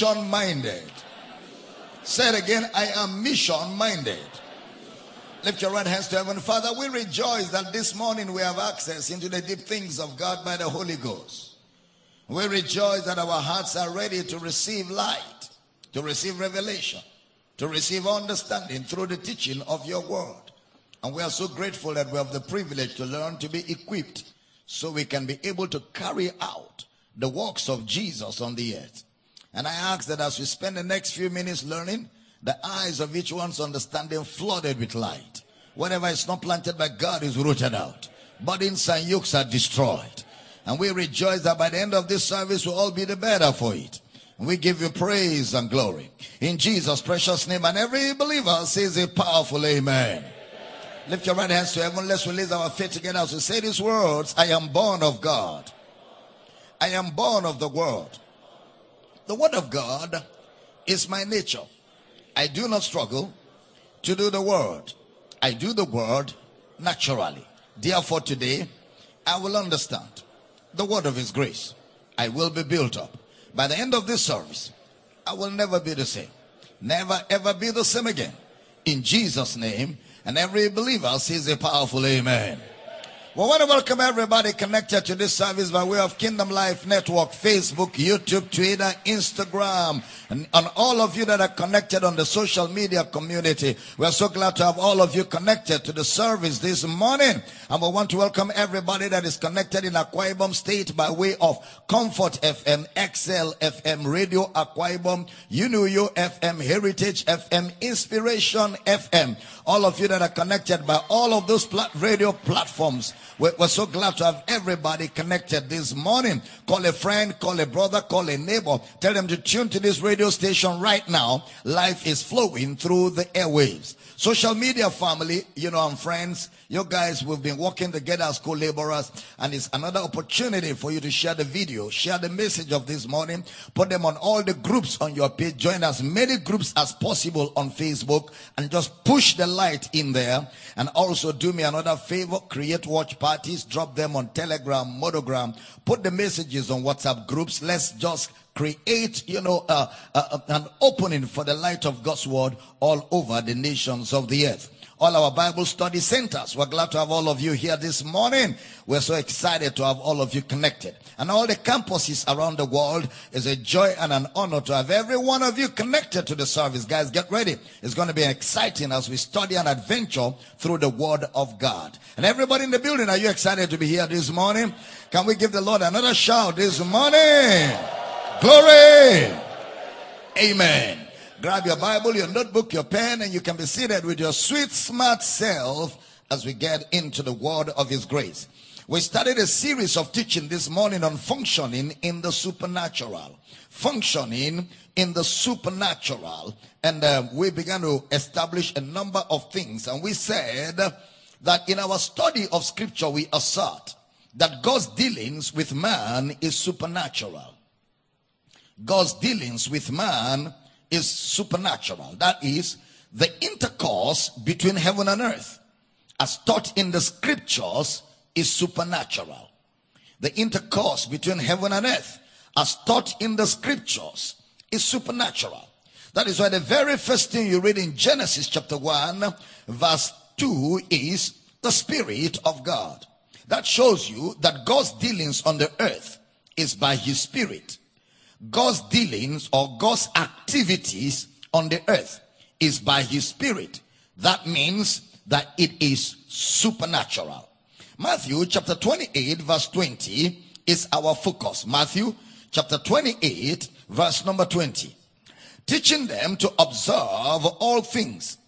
mission minded. Say it again, I am mission minded. Lift your right hands to heaven. Father, we rejoice that this morning we have access into the deep things of God by the Holy Ghost. We rejoice that our hearts are ready to receive light, to receive revelation, to receive understanding through the teaching of your word. And we are so grateful that we have the privilege to learn to be equipped so we can be able to carry out the works of Jesus on the earth. And I ask that as we spend the next few minutes learning, the eyes of each one's understanding flooded with light. Whatever is not planted by God is rooted out. Burdens and yokes are destroyed. And we rejoice that by the end of this service we'll all be the better for it. We give you praise and glory. In Jesus' precious name. And every believer says a powerful amen. Lift your right hands to heaven. Let's release our faith together as we say these words. I am born of God. I am born of the word. The word of God is my nature. I do not struggle to do the word. I do the word naturally. Therefore, today I will understand the word of His grace. I will be built up. By the end of this service, I will never be the same. Never ever be the same again. In Jesus' name, and every believer says a powerful amen. We want to welcome everybody connected to this service by way of Kingdom Life Network, Facebook, YouTube, Twitter, Instagram, and, and all of you that are connected on the social media community. We are so glad to have all of you connected to the service this morning. And we want to welcome everybody that is connected in Akwa State by way of Comfort FM, XL FM, Radio Akwa Ibom, Unuyo FM, Heritage FM, Inspiration FM. All of you that are connected by all of those radio platforms. We're, so glad to have everybody connected this morning. Call a friend, call a brother, call a neighbor. Tell them to tune to this radio station right now. Life is flowing through the airwaves. Social media family, you know, and friends, you guys, we've been working together as co-laborers and it's another opportunity for you to share the video, share the message of this morning, put them on all the groups on your page, join as many groups as possible on Facebook and just push the light in there. And also do me another favor, create watch parties, drop them on Telegram, Monogram, put the messages on WhatsApp groups. Let's just create, you know, uh, uh, an opening for the light of God's word all over the nations of the earth. All our Bible study centers. We're glad to have all of you here this morning. We're so excited to have all of you connected. And all the campuses around the world is a joy and an honor to have every one of you connected to the service. Guys, get ready. It's going to be exciting as we study and adventure through the word of God. And everybody in the building, are you excited to be here this morning? Can we give the Lord another shout this morning? Glory! Amen. Grab your Bible, your notebook, your pen, and you can be seated with your sweet, smart self as we get into the word of His grace. We started a series of teaching this morning on functioning in the supernatural. Functioning in the supernatural. And uh, we began to establish a number of things. And we said that in our study of scripture, we assert that God's dealings with man is supernatural. God's dealings with man is supernatural. That is the intercourse between heaven and earth, as taught in the scriptures, is supernatural. The intercourse between heaven and earth, as taught in the scriptures, is supernatural. That is why the very first thing you read in Genesis chapter 1, verse 2 is the Spirit of God. That shows you that God's dealings on the earth is by His Spirit. God's dealings or God's activities on the earth is by his spirit. That means that it is supernatural. Matthew chapter 28 verse 20 is our focus. Matthew chapter 28 verse number 20. Teaching them to observe all things.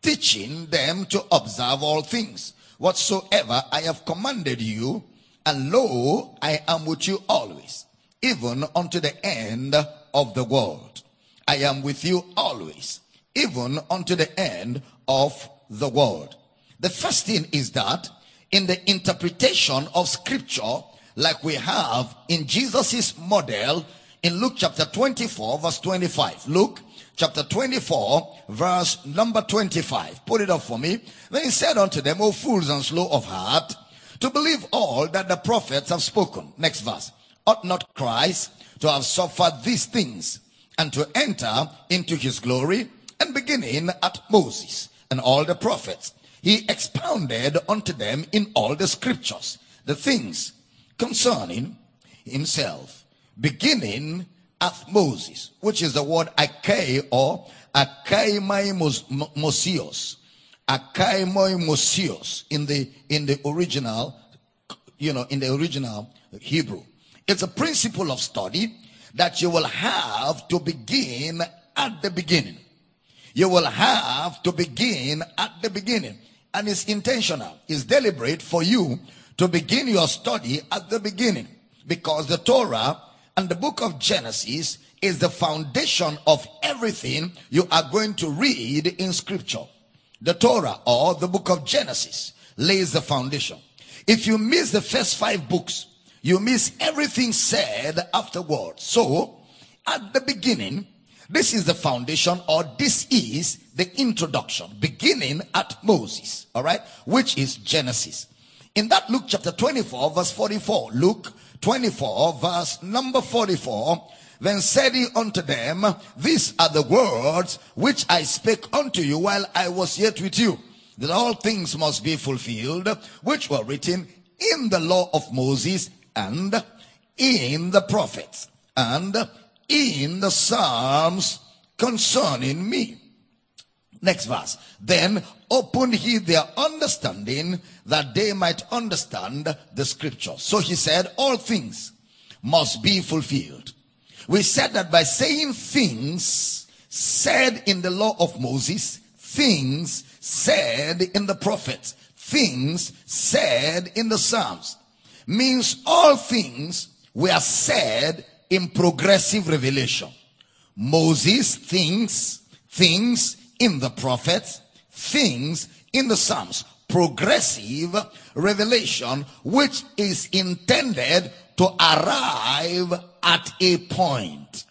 Teaching them to observe all things. Whatsoever I have commanded you, and lo, I am with you always even unto the end of the world. I am with you always, even unto the end of the world. The first thing is that in the interpretation of scripture, like we have in Jesus' model in Luke chapter 24, verse 25. Luke chapter 24, verse number 25. Put it up for me. Then he said unto them, O fools and slow of heart, to believe all that the prophets have spoken. Next verse. Ought not Christ to have suffered these things and to enter into his glory? And beginning at Moses and all the prophets, he expounded unto them in all the scriptures the things concerning himself, beginning at Moses, which is the word Akai or Akaimai Mosios. Akaimoi Mosios in the in the original, you know, in the original Hebrew. It's a principle of study that you will have to begin at the beginning. You will have to begin at the beginning. And it's intentional, it's deliberate for you to begin your study at the beginning. Because the Torah and the book of Genesis is the foundation of everything you are going to read in scripture. The Torah or the book of Genesis lays the foundation. If you miss the first five books, you miss everything said afterwards. So, at the beginning, this is the foundation or this is the introduction, beginning at Moses, all right, which is Genesis. In that Luke chapter 24, verse 44, Luke 24, verse number 44, then said he unto them, These are the words which I spake unto you while I was yet with you, that all things must be fulfilled, which were written in the law of Moses and in the prophets and in the Psalms concerning me. Next verse. Then opened he their understanding that they might understand the scripture. So he said, all things must be fulfilled. We said that by saying things said in the law of Moses, things said in the prophets, things said in the Psalms, means all things were said in progressive revelation. Moses, things, things in the prophets, things in the Psalms. Progressive revelation, which is intended to arrive at a point.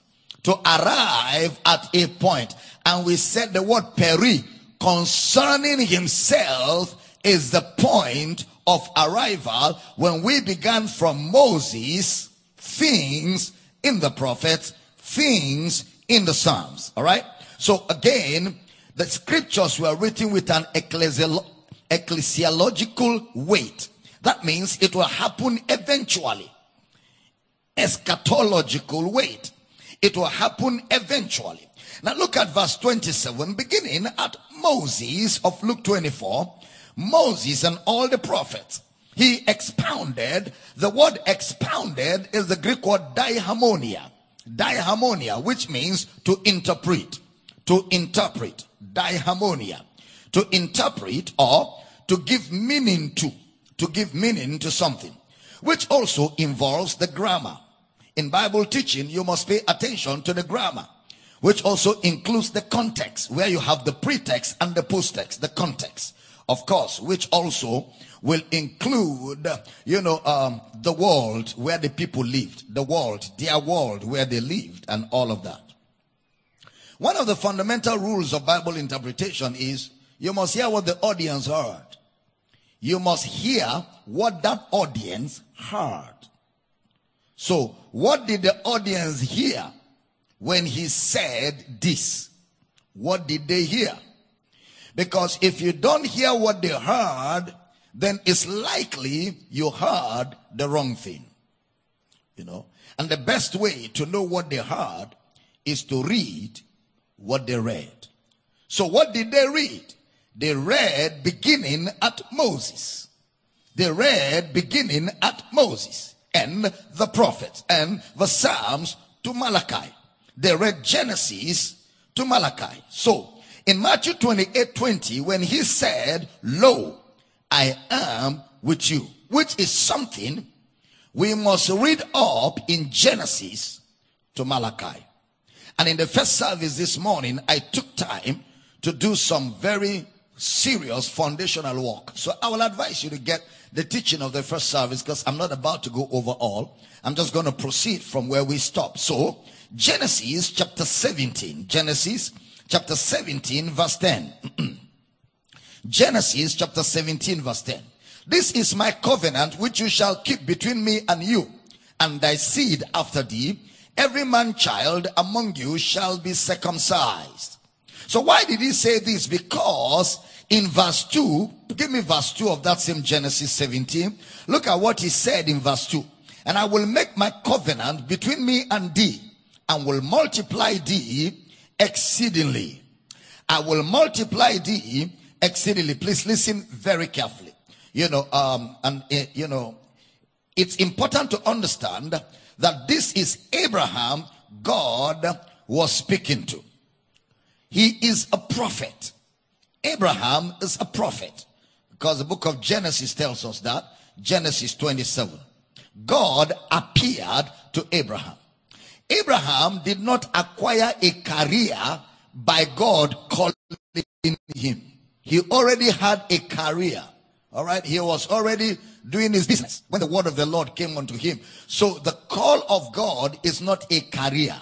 To arrive at a point. And we said the word peri concerning himself is the point of arrival when we began from Moses, things in the prophets, things in the Psalms. All right. So again, the scriptures were written with an ecclesiological weight. That means it will happen eventually. Eschatological weight. It will happen eventually. Now look at verse 27, beginning at Moses of Luke 24. Moses and all the prophets. He expounded. The word expounded is the Greek word diharmonia. Diharmonia, which means to interpret. To interpret diharmonia. To interpret or to give meaning to. To give meaning to something. Which also involves the grammar. In Bible teaching, you must pay attention to the grammar. Which also includes the context, where you have the pretext and the posttext, the context. Of course, which also will include, you know, um, the world where the people lived, the world, their world where they lived, and all of that. One of the fundamental rules of Bible interpretation is you must hear what the audience heard. You must hear what that audience heard. So, what did the audience hear when he said this? What did they hear? Because if you don't hear what they heard, then it's likely you heard the wrong thing. You know? And the best way to know what they heard is to read what they read. So what did they read? They read beginning at Moses. They read beginning at Moses and the prophets and the Psalms to Malachi. They read Genesis to Malachi. So in Matthew 28 20, when he said, Lo, I am with you, which is something we must read up in Genesis to Malachi. And in the first service this morning, I took time to do some very serious foundational work. So I will advise you to get the teaching of the first service because I'm not about to go over all. I'm just going to proceed from where we stopped. So Genesis chapter 17. Genesis chapter 17, verse 10. Genesis chapter 17, verse 10. This is my covenant which you shall keep between me and you and thy seed after thee. Every man child among you shall be circumcised. So why did he say this? Because in verse 2, give me verse 2 of that same Genesis 17. Look at what he said in verse 2. And I will make my covenant between me and thee and will multiply thee exceedingly. I will multiply thee exceedingly. Please listen very carefully. You know, um, and uh, you know, it's important to understand that this is Abraham God was speaking to. He is a prophet. Abraham is a prophet because the book of Genesis tells us that. Genesis 27. God appeared to Abraham. Abraham did not acquire a career by God calling him. He already had a career. All right. He was already doing his business when the word of the Lord came unto him. So the call of God is not a career.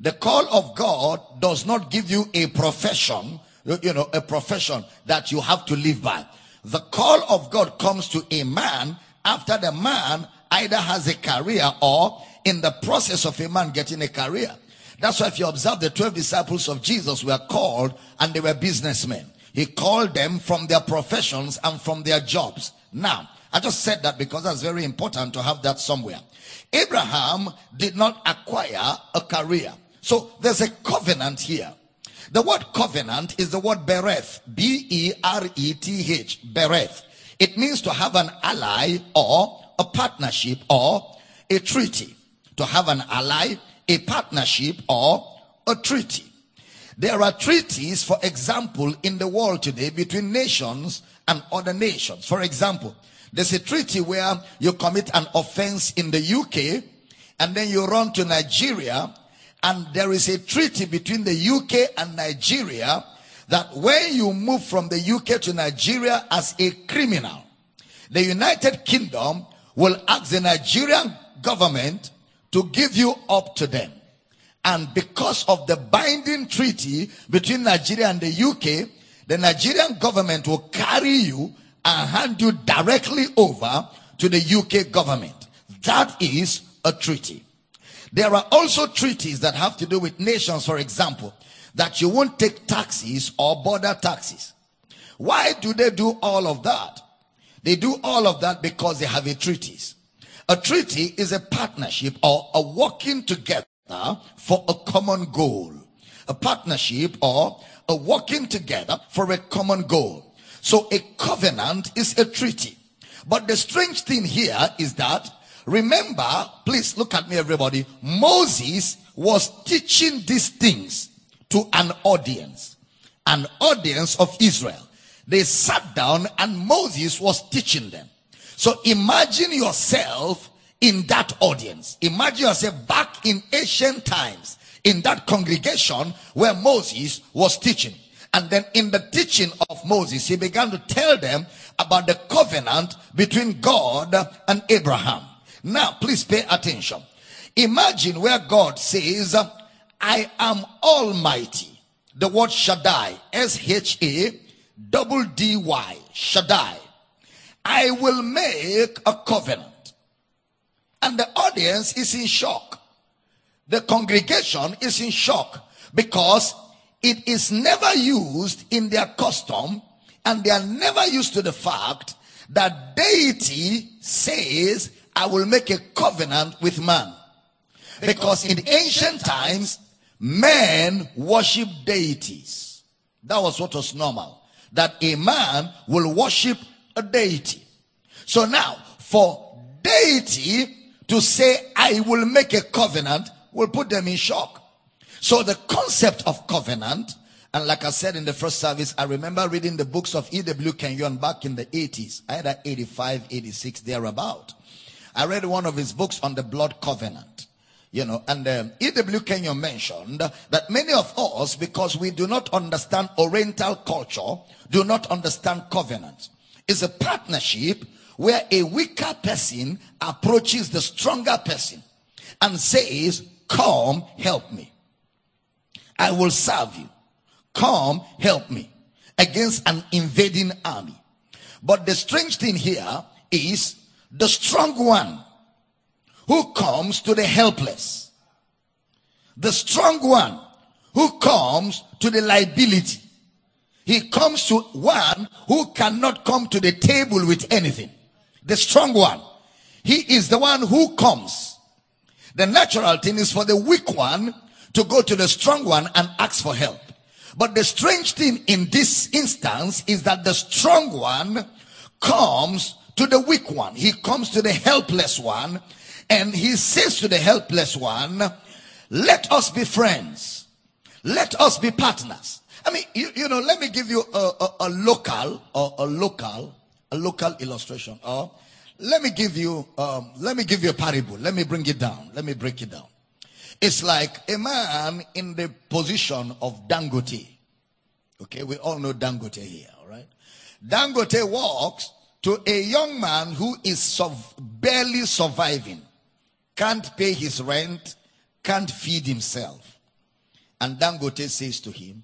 The call of God does not give you a profession, you know, a profession that you have to live by. The call of God comes to a man after the man either has a career or in the process of a man getting a career. That's why if you observe the 12 disciples of Jesus were called and they were businessmen. He called them from their professions and from their jobs. Now, I just said that because that's very important to have that somewhere. Abraham did not acquire a career. So there's a covenant here. The word covenant is the word bereth. B-E-R-E-T-H. Bereth. It means to have an ally or a partnership or a treaty. To have an ally, a partnership or a treaty. There are treaties, for example, in the world today between nations and other nations. For example, there's a treaty where you commit an offense in the UK and then you run to Nigeria and there is a treaty between the UK and Nigeria that when you move from the UK to Nigeria as a criminal, the United Kingdom will ask the Nigerian government to give you up to them. And because of the binding treaty between Nigeria and the UK, the Nigerian government will carry you and hand you directly over to the UK government. That is a treaty. There are also treaties that have to do with nations, for example, that you won't take taxes or border taxes. Why do they do all of that? They do all of that because they have a treaties. A treaty is a partnership or a working together for a common goal. A partnership or a working together for a common goal. So a covenant is a treaty. But the strange thing here is that remember, please look at me everybody. Moses was teaching these things to an audience, an audience of Israel. They sat down and Moses was teaching them. So imagine yourself in that audience. Imagine yourself back in ancient times in that congregation where Moses was teaching. And then in the teaching of Moses, he began to tell them about the covenant between God and Abraham. Now, please pay attention. Imagine where God says, I am almighty. The word Shaddai, S-H-A double D-Y, Shaddai. I will make a covenant. And the audience is in shock. The congregation is in shock because it is never used in their custom and they are never used to the fact that deity says, I will make a covenant with man. Because in ancient times, men worship deities. That was what was normal that a man will worship a deity. So now, for deity to say, I will make a covenant, will put them in shock. So the concept of covenant, and like I said in the first service, I remember reading the books of E.W. Kenyon back in the 80s, either 85, 86, thereabout. I read one of his books on the blood covenant. You know, and um, E.W. Kenyon mentioned that many of us, because we do not understand Oriental culture, do not understand covenant. It's a partnership where a weaker person approaches the stronger person and says, Come, help me. I will serve you. Come, help me against an invading army. But the strange thing here is the strong one who comes to the helpless. The strong one who comes to the liability. He comes to one who cannot come to the table with anything. The strong one. He is the one who comes. The natural thing is for the weak one to go to the strong one and ask for help. But the strange thing in this instance is that the strong one comes to the weak one. He comes to the helpless one and he says to the helpless one, let us be friends. Let us be partners. I mean, you, you know, let me give you a, a, a local a local, a local illustration. Let me give you, um, let me give you a parable. Let me bring it down. Let me break it down. It's like a man in the position of Dangote. Okay, we all know Dangote here, all right? Dangote walks to a young man who is barely surviving, can't pay his rent, can't feed himself. And Dangote says to him,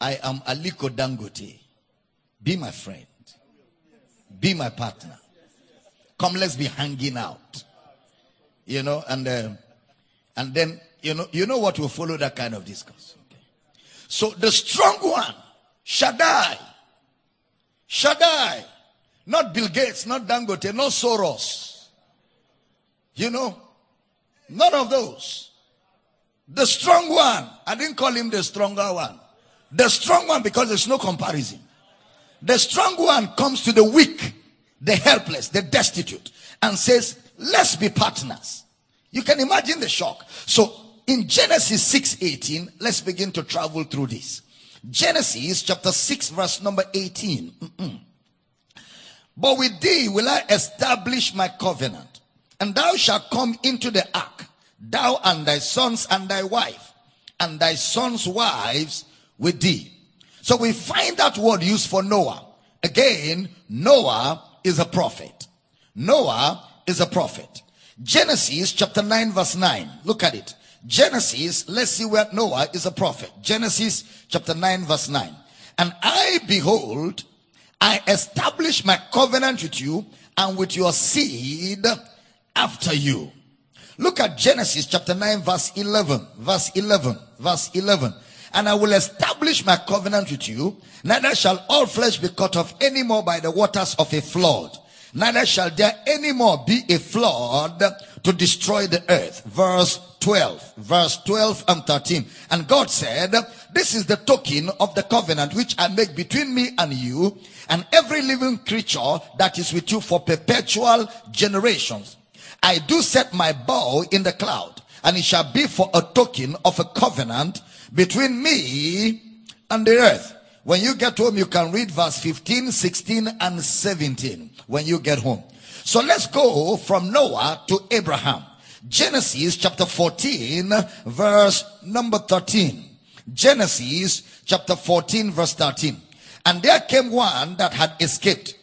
I am Aliko Dangote. Be my friend. Be my partner. Come, let's be hanging out. You know, and uh, and then you know you know what will follow that kind of discourse. Okay. So the strong one, Shaddai, Shaddai, not Bill Gates, not Dangote, not Soros. You know, none of those. The strong one, I didn't call him the stronger one. The strong one because there's no comparison. The strong one comes to the weak, the helpless, the destitute and says, let's be partners. You can imagine the shock. So in Genesis 6:18, let's begin to travel through this. Genesis chapter 6 verse number 18. Mm-mm. But with thee will I establish my covenant, and thou shalt come into the ark, thou and thy sons and thy wife, and thy sons' wives with thee. So we find that word used for Noah. Again, Noah is a prophet. Noah is a prophet. Genesis chapter 9 verse 9. Look at it. Genesis, let's see where Noah is a prophet. Genesis chapter 9 verse 9. And I behold, I establish my covenant with you and with your seed after you. Look at Genesis chapter 9 verse 11. Verse 11. Verse 11. And I will establish my covenant with you. Neither shall all flesh be cut off any more by the waters of a flood. Neither shall there any more be a flood to destroy the earth. Verse 12. Verse 12 and 13. And God said, this is the token of the covenant which I make between me and you and every living creature that is with you for perpetual generations. I do set my bow in the cloud and it shall be for a token of a covenant between me and the earth. When you get home, you can read verse 15, 16, and 17 when you get home. So let's go from Noah to Abraham. Genesis chapter 14, verse number 13. Genesis chapter 14, verse 13. And there came one that had escaped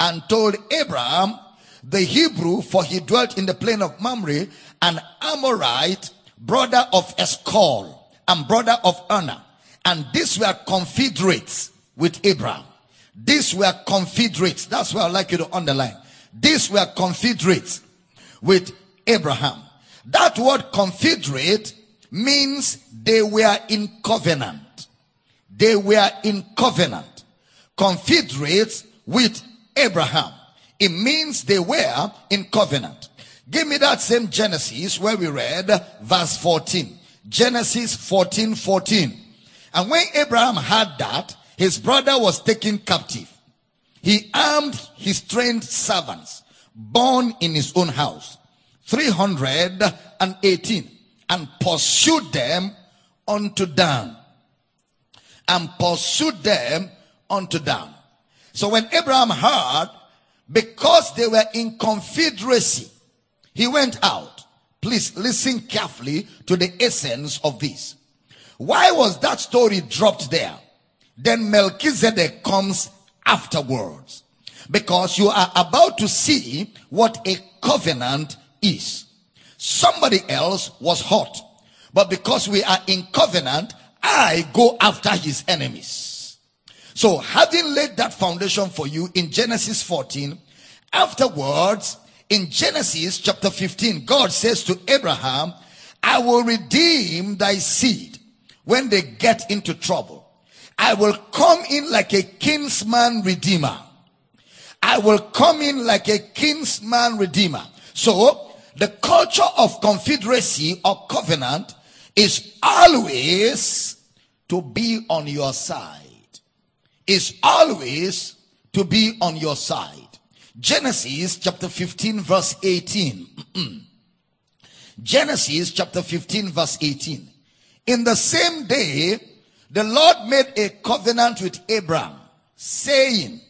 and told Abraham, the Hebrew, for he dwelt in the plain of Mamre, an Amorite, brother of Eshcol and brother of Aner. And these were confederates with Abraham. These were confederates. That's why I like you to underline. These were confederates with Abraham. That word confederate means they were in covenant. They were in covenant. Confederates with Abraham. It means they were in covenant. Give me that same Genesis where we read verse 14. Genesis 14 14. And when Abraham heard that, his brother was taken captive. He armed his trained servants, born in his own house, 318, and pursued them unto Dan. And pursued them unto Dan. So when Abraham heard, because they were in confederacy, he went out Please listen carefully to the essence of this. Why was that story dropped there? Then Melchizedek comes afterwards. Because you are about to see what a covenant is. Somebody else was hot. But because we are in covenant, I go after his enemies. So having laid that foundation for you in Genesis 14, afterwards, in Genesis chapter 15, God says to Abraham, I will redeem thy seed when they get into trouble. I will come in like a kinsman redeemer. I will come in like a kinsman redeemer. So the culture of confederacy or covenant is always to be on your side. Is always to be on your side. Genesis chapter 15 verse 18. Genesis chapter 15 verse 18. In the same day, the Lord made a covenant with Abraham, saying,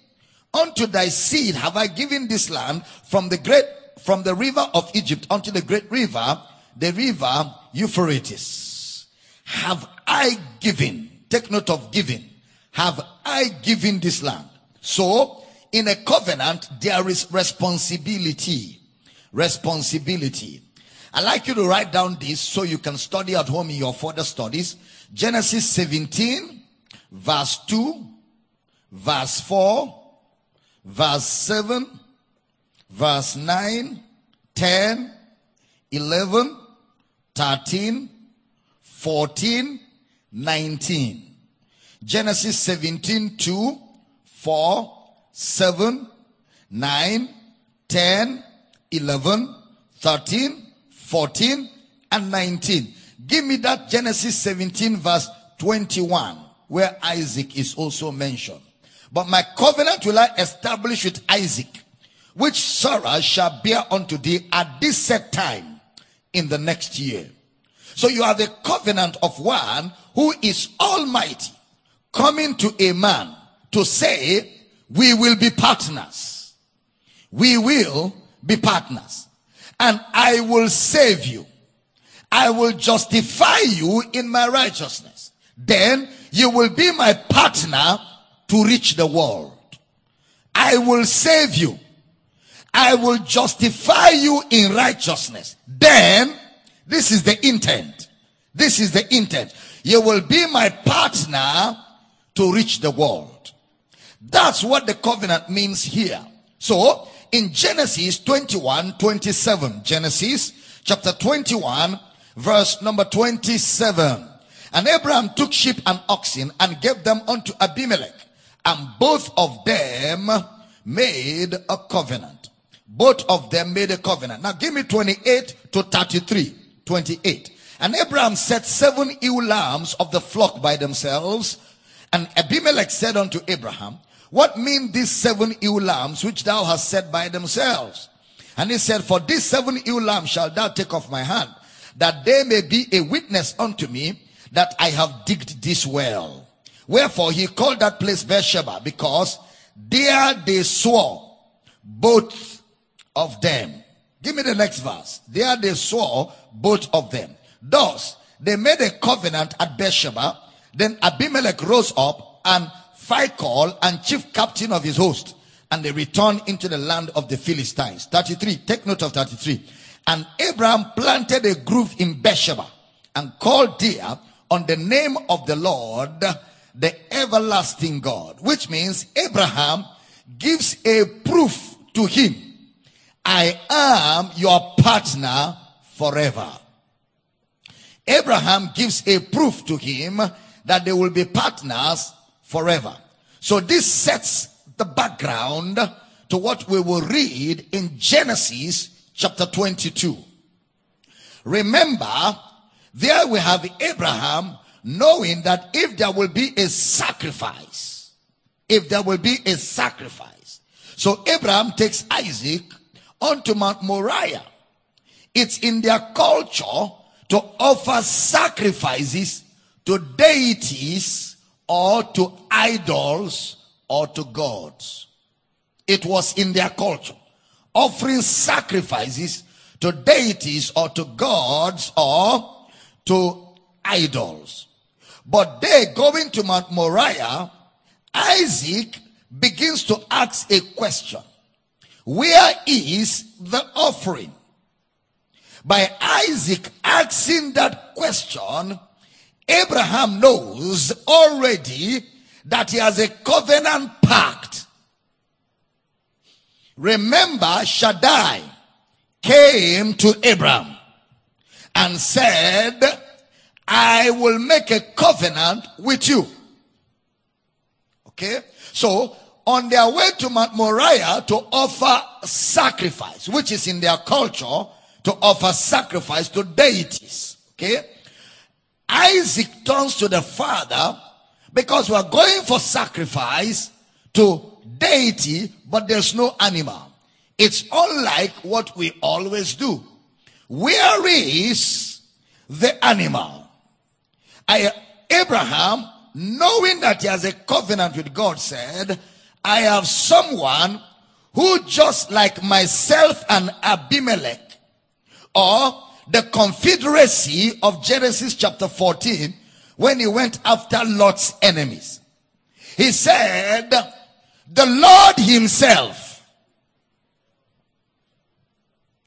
Unto thy seed have I given this land from the great, from the river of Egypt unto the great river, the river Euphrates. Have I given, take note of giving, have I given this land. So, in a covenant, there is responsibility. Responsibility. I'd like you to write down this so you can study at home in your further studies. Genesis 17, verse 2, verse 4, verse 7, verse 9, 10, 11, 13, 14, 19. Genesis 17, 2, 4, 7, 9, 10, 11, 13, 14, and 19. Give me that Genesis 17 verse 21 where Isaac is also mentioned. But my covenant will I establish with Isaac, which Sarah shall bear unto thee at this set time in the next year. So you have a covenant of one who is almighty coming to a man to say, we will be partners. We will be partners. And I will save you. I will justify you in my righteousness. Then you will be my partner to reach the world. I will save you. I will justify you in righteousness. Then, this is the intent. This is the intent. You will be my partner to reach the world. That's what the covenant means here. So, in Genesis 21, 27, Genesis chapter 21, verse number 27. And Abraham took sheep and oxen and gave them unto Abimelech. And both of them made a covenant. Both of them made a covenant. Now give me 28 to 33. 28. And Abraham set seven ewe lambs of the flock by themselves. And Abimelech said unto Abraham, What mean these seven ewe lambs which thou hast set by themselves? And he said, For these seven ewe lambs shall thou take off my hand, that they may be a witness unto me that I have digged this well. Wherefore he called that place Beersheba because there they swore both of them. Give me the next verse. There they swore both of them. Thus they made a covenant at Beersheba. Then Abimelech rose up and Phicol and chief captain of his host. And they returned into the land of the Philistines. 33. Take note of 33. And Abraham planted a grove in Beersheba and called there on the name of the Lord, the everlasting God, which means Abraham gives a proof to him. I am your partner forever. Abraham gives a proof to him that they will be partners forever. So this sets the background to what we will read in Genesis chapter 22. Remember, there we have Abraham knowing that if there will be a sacrifice, if there will be a sacrifice. So Abraham takes Isaac onto Mount Moriah. It's in their culture to offer sacrifices to deities or to idols or to gods. It was in their culture offering sacrifices to deities or to gods or to idols. But they going to Mount Moriah, Isaac begins to ask a question. Where is the offering? By Isaac asking that question, Abraham knows already that he has a covenant pact. Remember, Shaddai came to Abraham and said, I will make a covenant with you. Okay? So, on their way to Mount Moriah to offer sacrifice, which is in their culture to offer sacrifice to deities. Okay? Isaac turns to the father because we are going for sacrifice to deity, but there's no animal. It's unlike what we always do. Where is the animal? I, Abraham, knowing that he has a covenant with God, said, I have someone who just like myself and Abimelech, or the confederacy of Genesis chapter 14, when he went after Lot's enemies. He said, the Lord himself,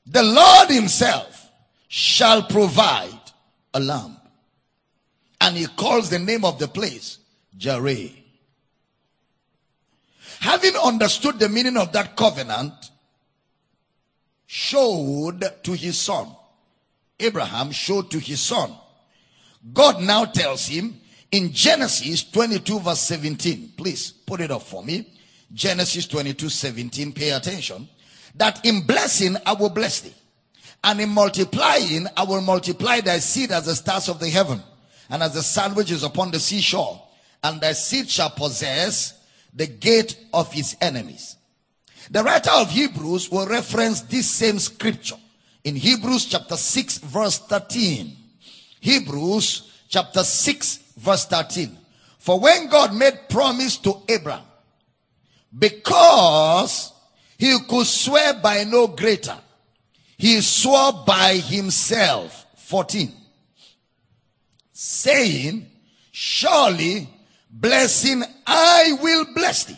the Lord himself shall provide a lamb. And he calls the name of the place Jareh. Having understood the meaning of that covenant, showed to his son. Abraham showed to his son. God now tells him in Genesis 22 verse 17, please put it up for me. Genesis 22 17, pay attention. That in blessing I will bless thee, and in multiplying I will multiply thy seed as the stars of the heaven, and as the sand which is upon the seashore, and thy seed shall possess the gate of his enemies. The writer of Hebrews will reference this same scripture in Hebrews chapter 6 verse 13. Hebrews chapter 6 verse 13. For when God made promise to Abraham, because he could swear by no greater, he swore by himself. 14. Saying, surely blessing I will bless thee.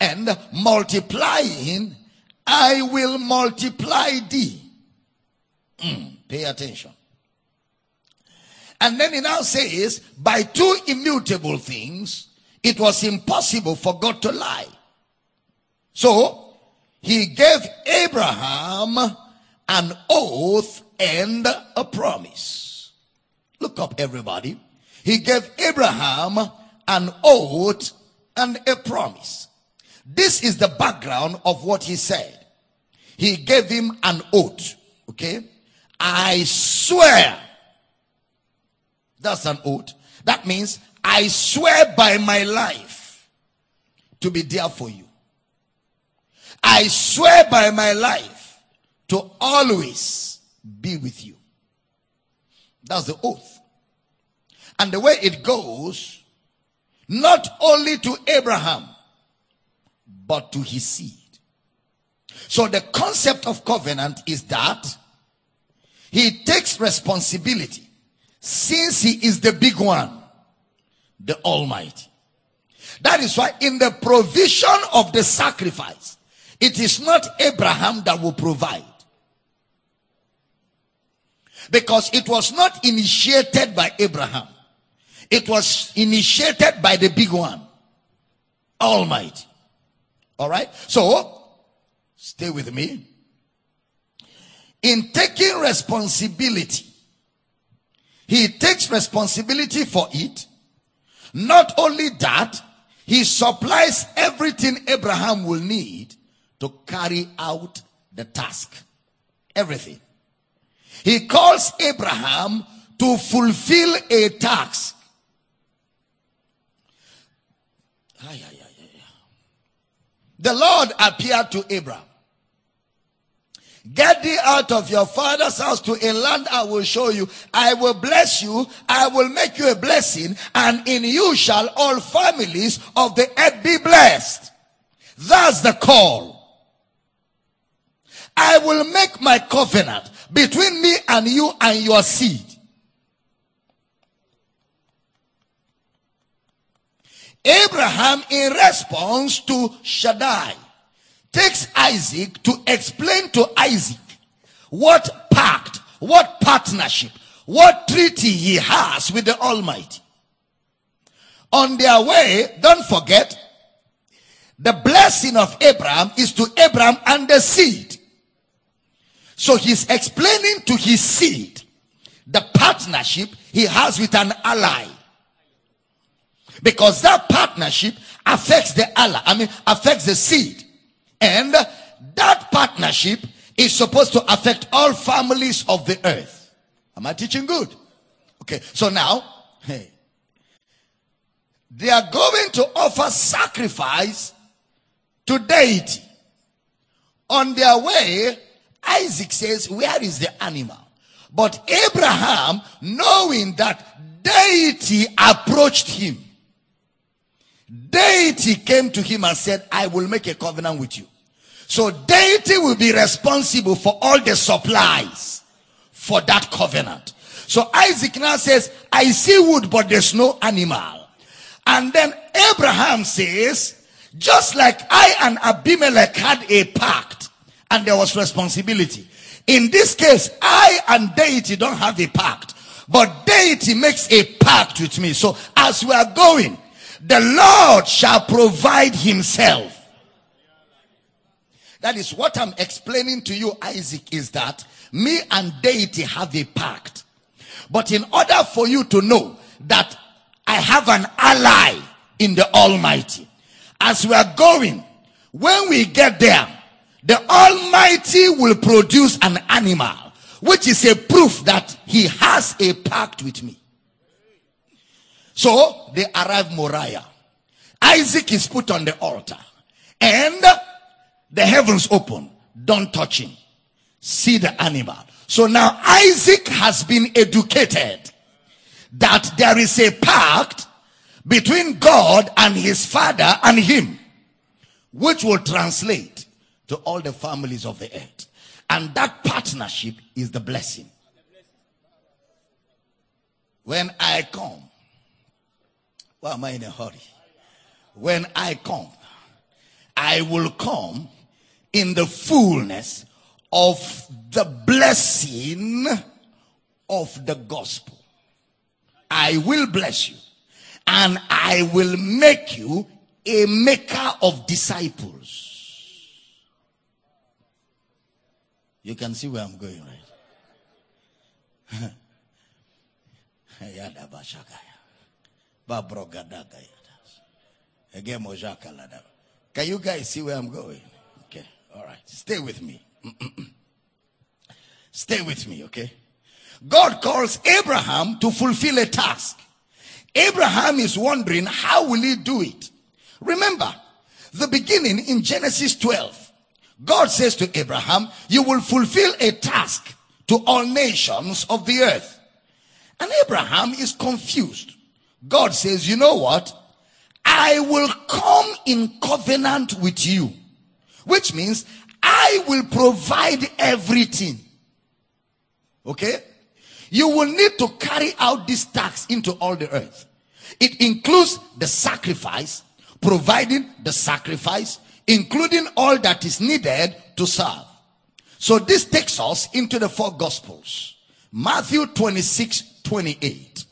And multiplying I will multiply thee. Mm, pay attention. And then he now says, by two immutable things, it was impossible for God to lie. So, he gave Abraham an oath and a promise. Look up, everybody. He gave Abraham an oath and a promise. This is the background of what he said. He gave him an oath. Okay. I swear that's an oath. That means I swear by my life to be there for you. I swear by my life to always be with you. That's the oath. And the way it goes, not only to Abraham, but to his seed. So the concept of covenant is that he takes responsibility since he is the big one, the Almighty. That is why in the provision of the sacrifice, it is not Abraham that will provide. Because it was not initiated by Abraham. It was initiated by the big one, Almighty. All right. So, stay with me. In taking responsibility, he takes responsibility for it. Not only that, he supplies everything Abraham will need to carry out the task. Everything. He calls Abraham to fulfill a task. The Lord appeared to Abraham. Get thee out of your father's house to a land I will show you. I will bless you. I will make you a blessing and in you shall all families of the earth be blessed. That's the call. I will make my covenant between me and you and your seed. Abraham, in response to Shaddai, takes Isaac to explain to Isaac what pact, what partnership, what treaty he has with the Almighty. On their way, don't forget, the blessing of Abraham is to Abraham and the seed. So he's explaining to his seed the partnership he has with an ally. Because that partnership affects the Allah, I mean, affects the seed. And that partnership is supposed to affect all families of the earth. Am I teaching good? Okay, so now, hey, they are going to offer sacrifice to deity. On their way, Isaac says, Where is the animal? But Abraham, knowing that deity approached him, deity came to him and said, I will make a covenant with you. So deity will be responsible for all the supplies for that covenant. So Isaac now says, I see wood, but there's no animal. And then Abraham says, just like I and Abimelech had a pact and there was responsibility. In this case, I and deity don't have a pact, but deity makes a pact with me. So as we are going, the Lord shall provide himself. That is what I'm explaining to you, Isaac, is that me and deity have a pact. But in order for you to know that I have an ally in the Almighty, as we are going, when we get there, the Almighty will produce an animal, which is a proof that He has a pact with me. So they arrive Moriah. Isaac is put on the altar, and the heavens open. Don't touch him. See the animal. So now Isaac has been educated that there is a pact between God and his father and him, which will translate to all the families of the earth. And that partnership is the blessing. When I come, why am I in a hurry? When I come, I will come in the fullness of the blessing of the gospel. I will bless you and I will make you a maker of disciples. You can see where I'm going, right? Can you guys see where I'm going? Okay, all right. Stay with me. Stay with me, okay? God calls Abraham to fulfill a task. Abraham is wondering how will he do it? Remember, the beginning in Genesis 12, God says to Abraham, you will fulfill a task to all nations of the earth. And Abraham is confused. God says, you know what? I will come in covenant with you, which means I will provide everything. Okay? You will need to carry out this tax into all the earth. It includes the sacrifice, providing the sacrifice, including all that is needed to serve. So this takes us into the four gospels. Matthew 26, 28.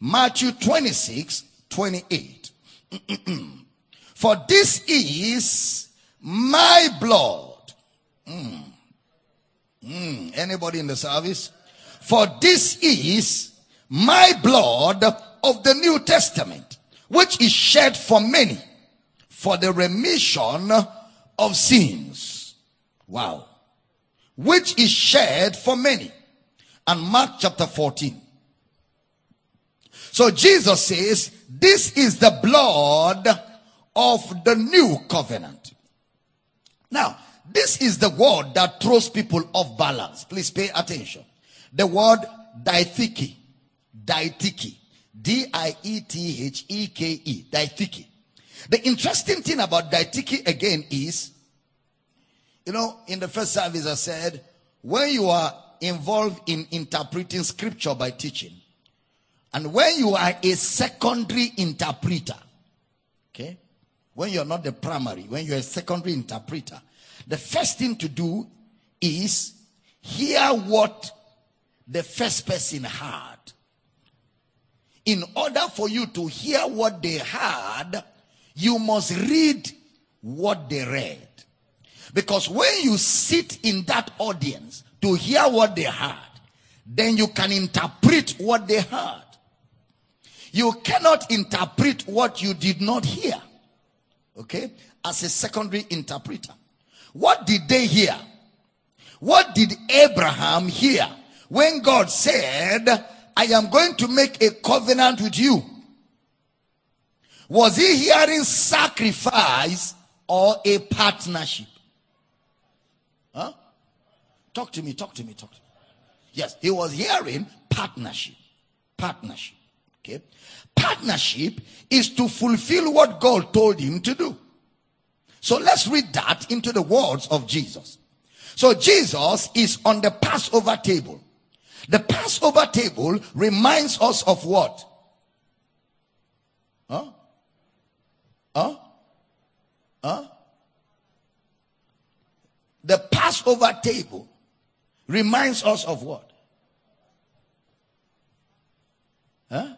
Matthew 26, 28. For this is my blood. Mm. Mm. Anybody in the service? For this is my blood of the New Testament, which is shed for many for the remission of sins. Wow. Which is shed for many. And Mark chapter 14. So Jesus says, this is the blood of the new covenant. Now, this is the word that throws people off balance. Please pay attention. The word. Diatheke. D-I-E-T-H-E-K-E. Diatheke. The interesting thing about diatheke again is, you know, in the first service I said, when you are involved in interpreting scripture by teaching, and when you are a secondary interpreter, okay, when you're not the primary, when you're a secondary interpreter, the first thing to do is hear what the first person heard. In order for you to hear what they heard, you must read what they read. Because when you sit in that audience to hear what they heard, then you can interpret what they heard. You cannot interpret what you did not hear. Okay? As a secondary interpreter. What did they hear? What did Abraham hear when God said, I am going to make a covenant with you? Was he hearing sacrifice or a partnership? Huh? Talk to me, talk to me, talk to me. Yes, he was hearing partnership. Partnership. Okay. Partnership is to fulfill what God told him to do. So let's read that into the words of Jesus. So Jesus is on the Passover table. The Passover table reminds us of what? Huh? Huh? Huh? The Passover table reminds us of what? Huh?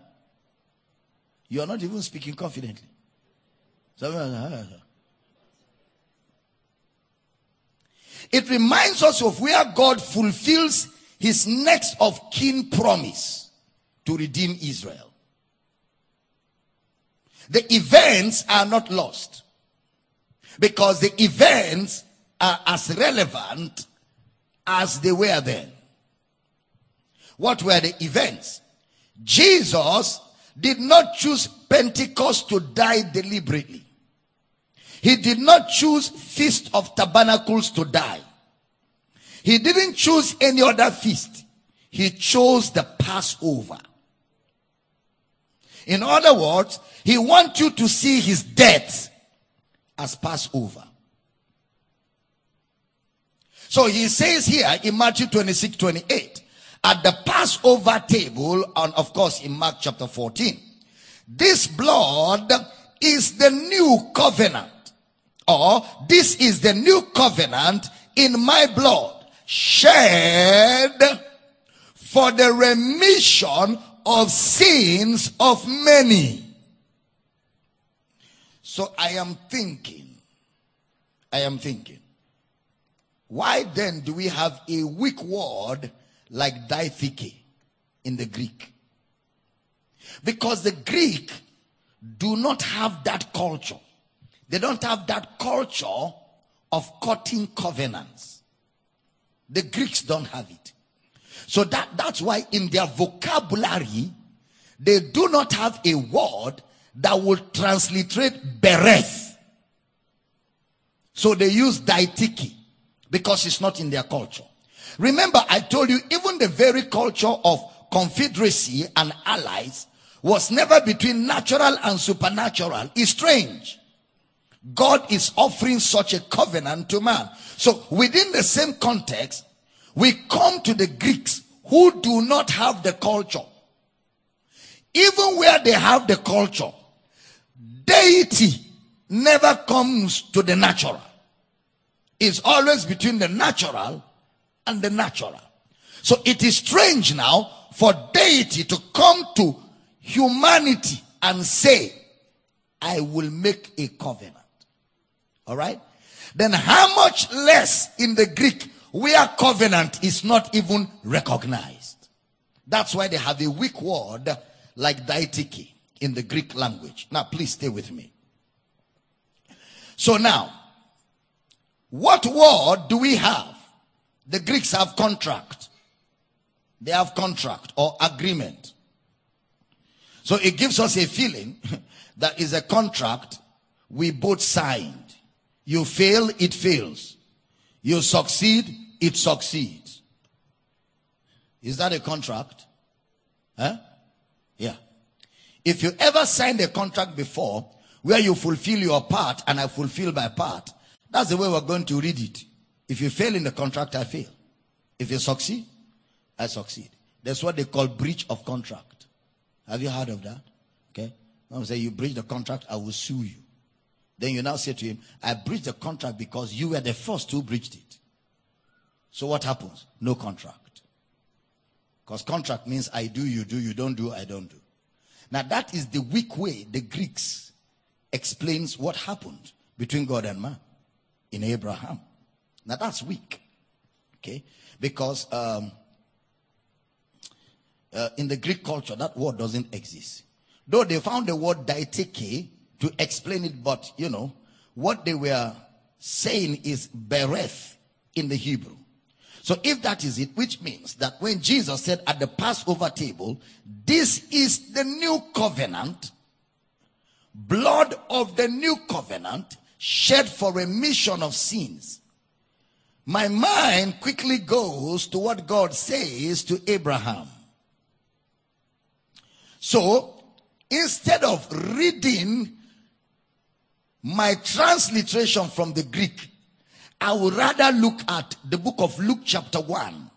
You are not even speaking confidently. Ah, ah, ah. It reminds us of where God fulfills his next of kin promise to redeem Israel. The events are not lost because the events are as relevant as they were then. What were the events? Jesus did not choose Pentecost to die deliberately. He did not choose Feast of Tabernacles to die. He didn't choose any other feast. He chose the Passover. In other words, he wants you to see his death as Passover. So he says here in Matthew 26, 28, at the Passover table, and of course in Mark chapter 14, this blood is the new covenant, or this is the new covenant in my blood, shed for the remission of sins of many. So I am thinking, I am thinking, why then do we have a weak word like diatheke in the Greek? Because the Greek do not have that culture. They don't have that culture of cutting covenants. The Greeks don't have it. So that, that's why in their vocabulary, they do not have a word that will transliterate berith. So they use diatheke because it's not in their culture. Remember, I told you, even the very culture of confederacy and allies was never between natural and supernatural. It's strange. God is offering such a covenant to man. So within the same context, we come to the Greeks who do not have the culture. Even where they have the culture, deity never comes to the natural It's always between the natural and the natural. So it is strange now for deity to come to humanity and say, I will make a covenant. All right? Then how much less in the Greek where covenant is not even recognized. That's why they have a weak word like diatheke in the Greek language. Now please stay with me. So now, what word do we have? The Greeks have contract. They have contract or agreement. So it gives us a feeling that is a contract we both signed. You fail, it fails. You succeed, it succeeds. Is that a contract? Huh? Yeah. If you ever signed a contract before where you fulfill your part and I fulfill my part, that's the way we're going to read it. If you fail in the contract, I fail. If you succeed, I succeed. That's what they call breach of contract. Have you heard of that? Okay. I'm say you breach the contract, I will sue you. Then you now say to him, I breached the contract because you were the first who breached it. So what happens? No contract. Because contract means I do, you do, you don't do, I don't do. Now that is the weak way the Greeks explains what happened between God and man in Abraham. Now that's weak. Okay? Because um, uh, in the Greek culture, that word doesn't exist. Though they found the word diatheke to explain it, but you know, what they were saying is berith in the Hebrew. So if that is it, which means that when Jesus said at the Passover table, this is the new covenant, blood of the new covenant shed for remission of sins. My mind quickly goes to what God says to Abraham. So instead of reading my transliteration from the Greek, I would rather look at the book of Luke, chapter 1,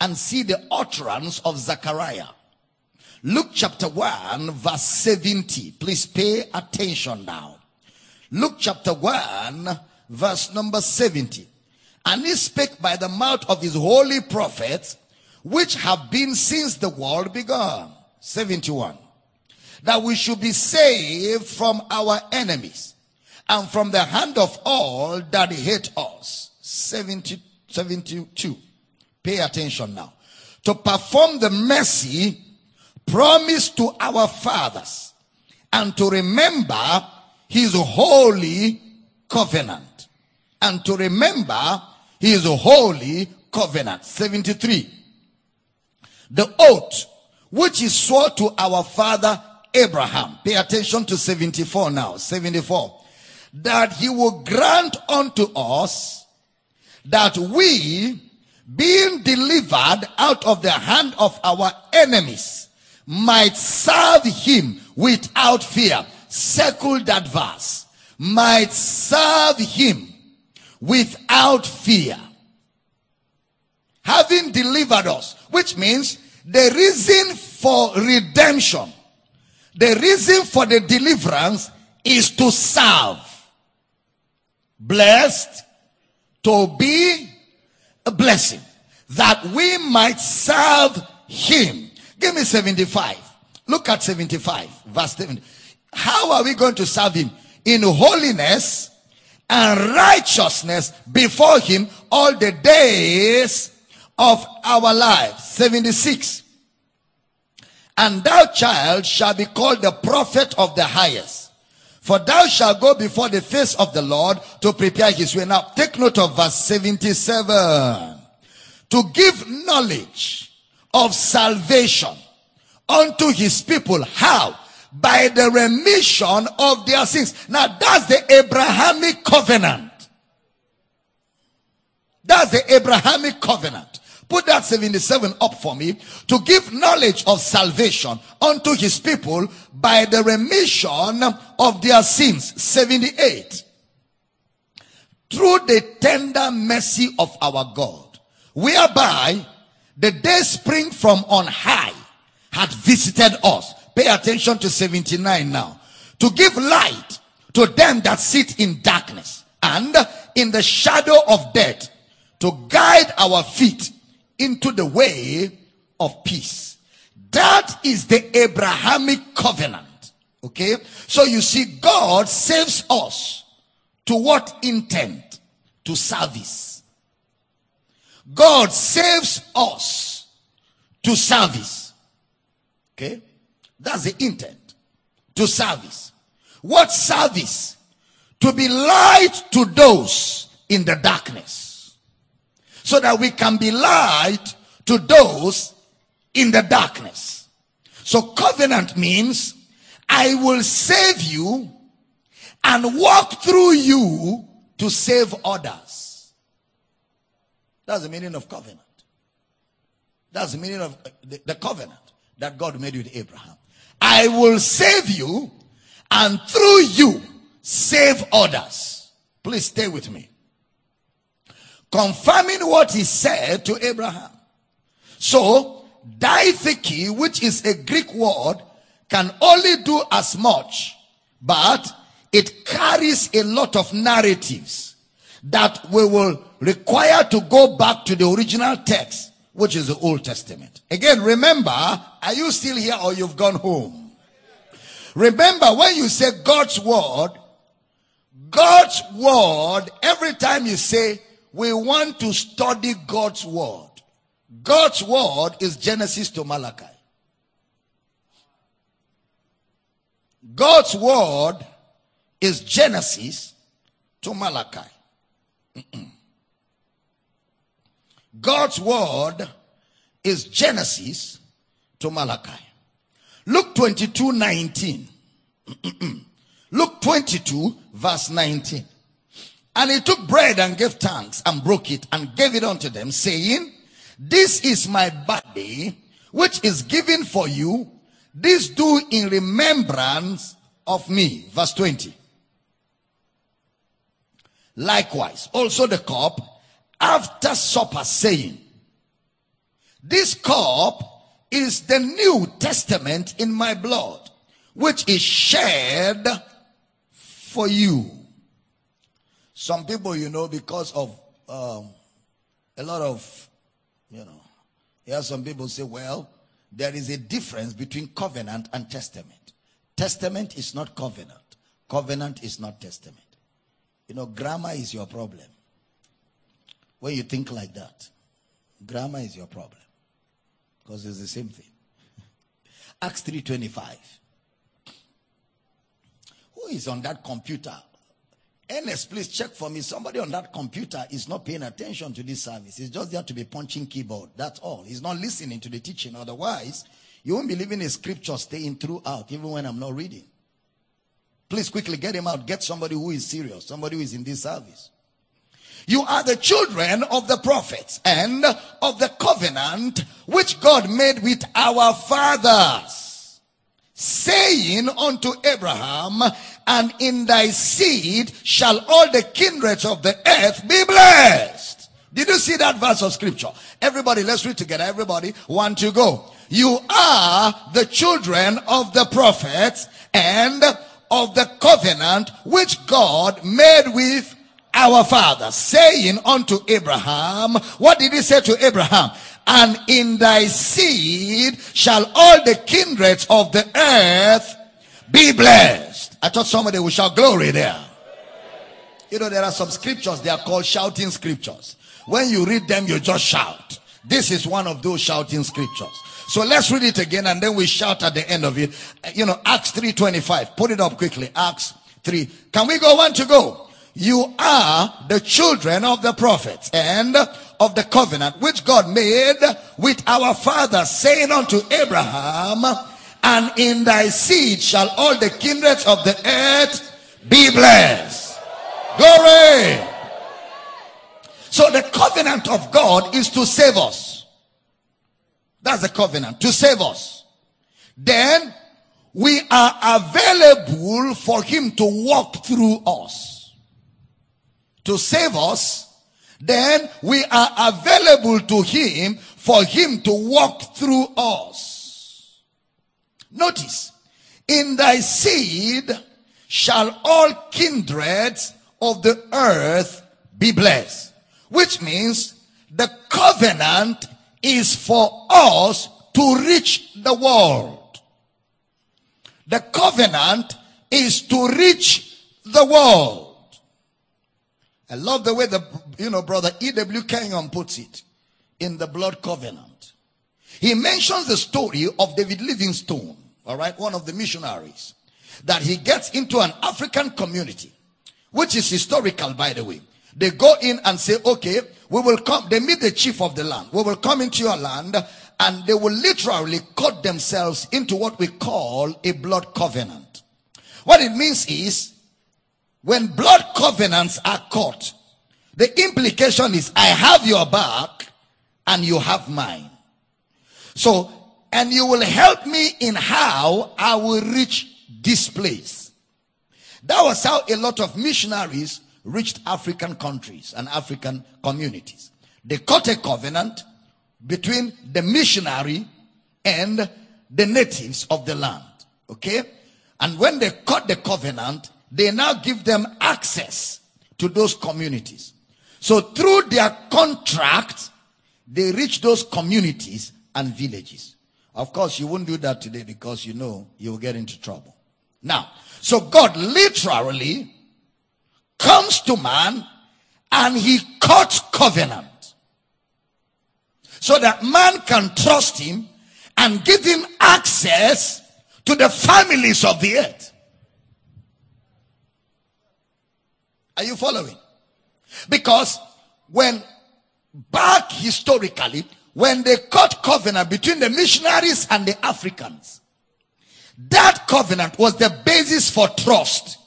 and see the utterance of Zechariah. Luke chapter 1, verse 70. Please pay attention now. Luke chapter 1, verse number 70. And he spake by the mouth of his holy prophets, which have been since the world began. 71. That we should be saved from our enemies and from the hand of all that hate us. 70, 72. Pay attention now. To perform the mercy promised to our fathers and to remember his holy covenant. And to remember his holy covenant. 73. The oath which he swore to our father Abraham. Pay attention to 74 now. 74 that he will grant unto us that we, being delivered out of the hand of our enemies, might serve him without fear. Circle that verse. Might serve him without fear. Having delivered us, which means the reason for redemption, the reason for the deliverance is to serve blessed to be a blessing that we might serve him. Give me 75. Look at 75, verse 7. How are we going to serve him? In holiness and righteousness before him all the days of our lives. 76. And thou child shall be called the prophet of the highest for thou shalt go before the face of the Lord to prepare his way. Now take note of verse 77. To give knowledge of salvation unto his people. How? By the remission of their sins. Now that's the Abrahamic covenant. That's the Abrahamic covenant. Put that 77 up for me. To give knowledge of salvation unto his people by the remission of their sins. 78. Through the tender mercy of our God, whereby the day spring from on high had visited us. Pay attention to 79 now. To give light to them that sit in darkness and in the shadow of death to guide our feet into the way of peace. That is the Abrahamic covenant. Okay. So you see, God saves us to what intent? To service. God saves us to service. Okay. That's the intent. To service. What service? To be light to those in the darkness so that we can be light to those in the darkness. So covenant means I will save you and walk through you to save others. That's the meaning of covenant. That's the meaning of uh, the, the covenant that God made with Abraham. I will save you and through you save others. Please stay with me confirming what he said to Abraham. So, diatheke, which is a Greek word, can only do as much, but it carries a lot of narratives that we will require to go back to the original text, which is the Old Testament. Again, remember, are you still here or you've gone home? Remember, when you say God's word, God's word, every time you say, we want to study God's word, God's word is Genesis to Malachi. God's word is Genesis to Malachi. God's word is Genesis to Malachi. Luke 22 19. Luke 22 verse 19. And he took bread and gave thanks and broke it and gave it unto them, saying, This is my body, which is given for you. This do in remembrance of me. Verse 20. Likewise, also the cup after supper, saying, This cup is the New Testament in my blood, which is shed for you. Some people, you know, because of um, a lot of, you know, yeah, some people say, well, there is a difference between covenant and testament. Testament is not covenant. Covenant is not testament. You know, grammar is your problem. When you think like that, grammar is your problem. Because it's the same thing. Acts 3.25. Who is on that computer? Ernest, please check for me. Somebody on that computer is not paying attention to this service. He's just there to be punching keyboard. That's all. He's not listening to the teaching. Otherwise, you won't be leaving a scripture staying throughout, even when I'm not reading. Please quickly get him out. Get somebody who is serious, somebody who is in this service. You are the children of the prophets and of the covenant which God made with our fathers, saying unto Abraham, and in thy seed shall all the kindreds of the earth be blessed. Did you see that verse of scripture? Everybody, let's read together. Everybody, one to go. You are the children of the prophets and of the covenant which God made with our father, saying unto Abraham, what did he say to Abraham? And in thy seed shall all the kindreds of the earth be blessed. I thought somebody would shout glory there. You know, there are some scriptures, they are called shouting scriptures. When you read them, you just shout. This is one of those shouting scriptures. So let's read it again and then we shout at the end of it. You know, Acts 3.25. Put it up quickly. Acts 3. Can we go one to go? You are the children of the prophets and of the covenant which God made with our father, saying unto Abraham, and in thy seed shall all the kindreds of the earth be blessed. Glory. So the covenant of God is to save us. That's the covenant, to save us. Then we are available for him to walk through us to save us, then we are available to him for him to walk through us. Notice, in thy seed shall all kindreds of the earth be blessed. Which means the covenant is for us to reach the world. The covenant is to reach the world. I love the way the, you know, brother E.W. Kenyon puts it in the blood covenant. He mentions the story of David Livingstone, all right, one of the missionaries, that he gets into an African community, which is historical, by the way. They go in and say, okay, we will come, they meet the chief of the land. We will come into your land and they will literally cut themselves into what we call a blood covenant. What it means is when blood covenants are cut, the implication is I have your back and you have mine. So, and you will help me in how I will reach this place. That was how a lot of missionaries reached African countries and African communities. They cut a covenant between the missionary and the natives of the land. Okay? And when they cut the covenant, they now give them access to those communities. So through their contract, they reach those communities and villages. Of course, you won't do that today because you know you'll get into trouble. Now, so God literally comes to man and he cuts covenant so that man can trust him and give him access to the families of the earth. Are you following? Because when back historically, when they cut covenant between the missionaries and the Africans, that covenant was the basis for trust,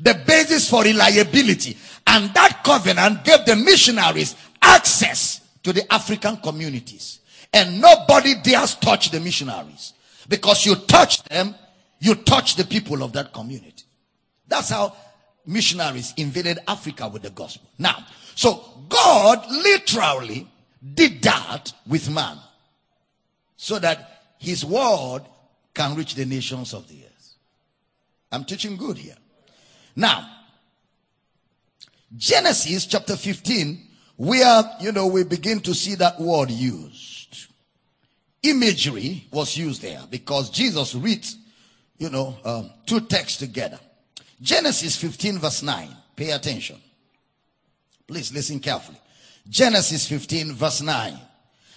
the basis for reliability. And that covenant gave the missionaries access to the African communities. And nobody dares touch the missionaries. Because you touch them, you touch the people of that community. That's how missionaries invaded Africa with the gospel. Now, so God literally did that with man so that his word can reach the nations of the earth. I'm teaching good here. Now, Genesis chapter 15, where, you know, we begin to see that word used. Imagery was used there because Jesus reads, you know, um, two texts together. Genesis 15 verse 9. Pay attention. Please listen carefully. Genesis 15 verse 9.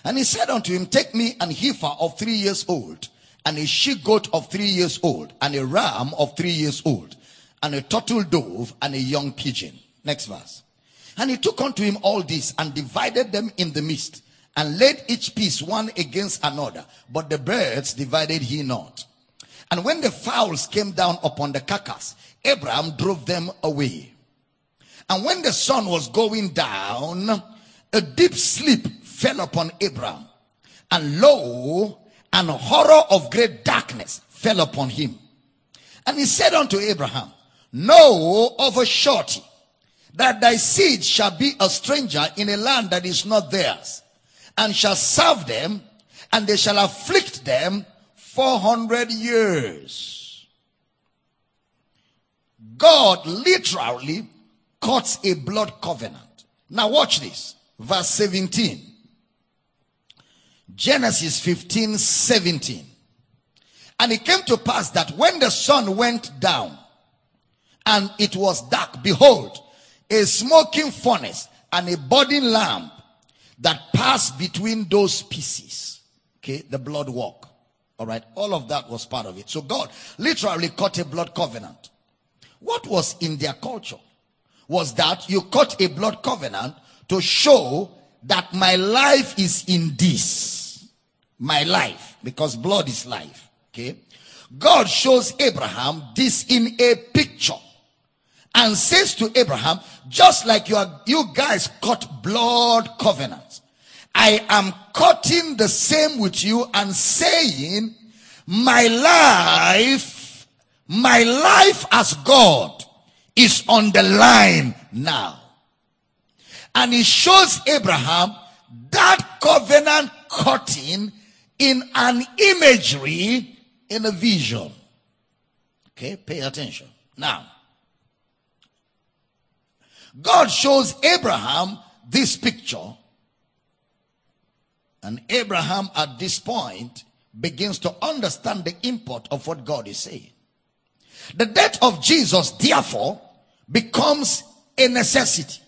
And he said unto him, Take me an heifer of three years old, and a she goat of three years old, and a ram of three years old, and a turtle dove, and a young pigeon. Next verse. And he took unto him all this, and divided them in the midst, and laid each piece one against another. But the birds divided he not. And when the fowls came down upon the carcass, Abraham drove them away. And when the sun was going down, a deep sleep fell upon Abraham. And lo, an horror of great darkness fell upon him. And he said unto Abraham, Know of a surety that thy seed shall be a stranger in a land that is not theirs, and shall serve them, and they shall afflict them 400 years. God literally cuts a blood covenant. Now watch this. Verse 17. Genesis 15, 17. And it came to pass that when the sun went down and it was dark, behold, a smoking furnace and a burning lamp that passed between those pieces. Okay, the blood walk. All right, all of that was part of it. So God literally cut a blood covenant. What was in their culture was that you cut a blood covenant to show that my life is in this. My life, because blood is life. Okay. God shows Abraham this in a picture and says to Abraham, just like you are, you guys cut blood covenants. I am cutting the same with you and saying, my life, my life as God is on the line now. And he shows Abraham that covenant cutting in an imagery in a vision. Okay, pay attention. Now, God shows Abraham this picture. And Abraham at this point begins to understand the import of what God is saying. The death of Jesus, therefore, becomes a necessity.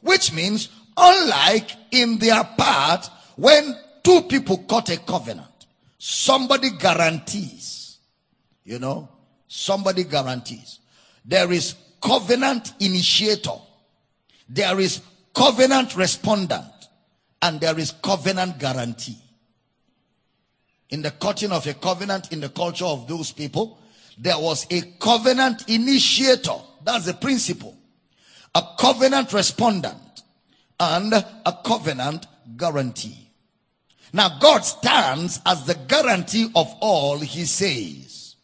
Which means, unlike in their part, when two people cut a covenant, somebody guarantees. You know, somebody guarantees. There is covenant initiator. There is covenant respondent. And there is covenant guarantee. In the cutting of a covenant in the culture of those people, there was a covenant initiator. That's the principle. A covenant respondent and a covenant guarantee. Now God stands as the guarantee of all he says,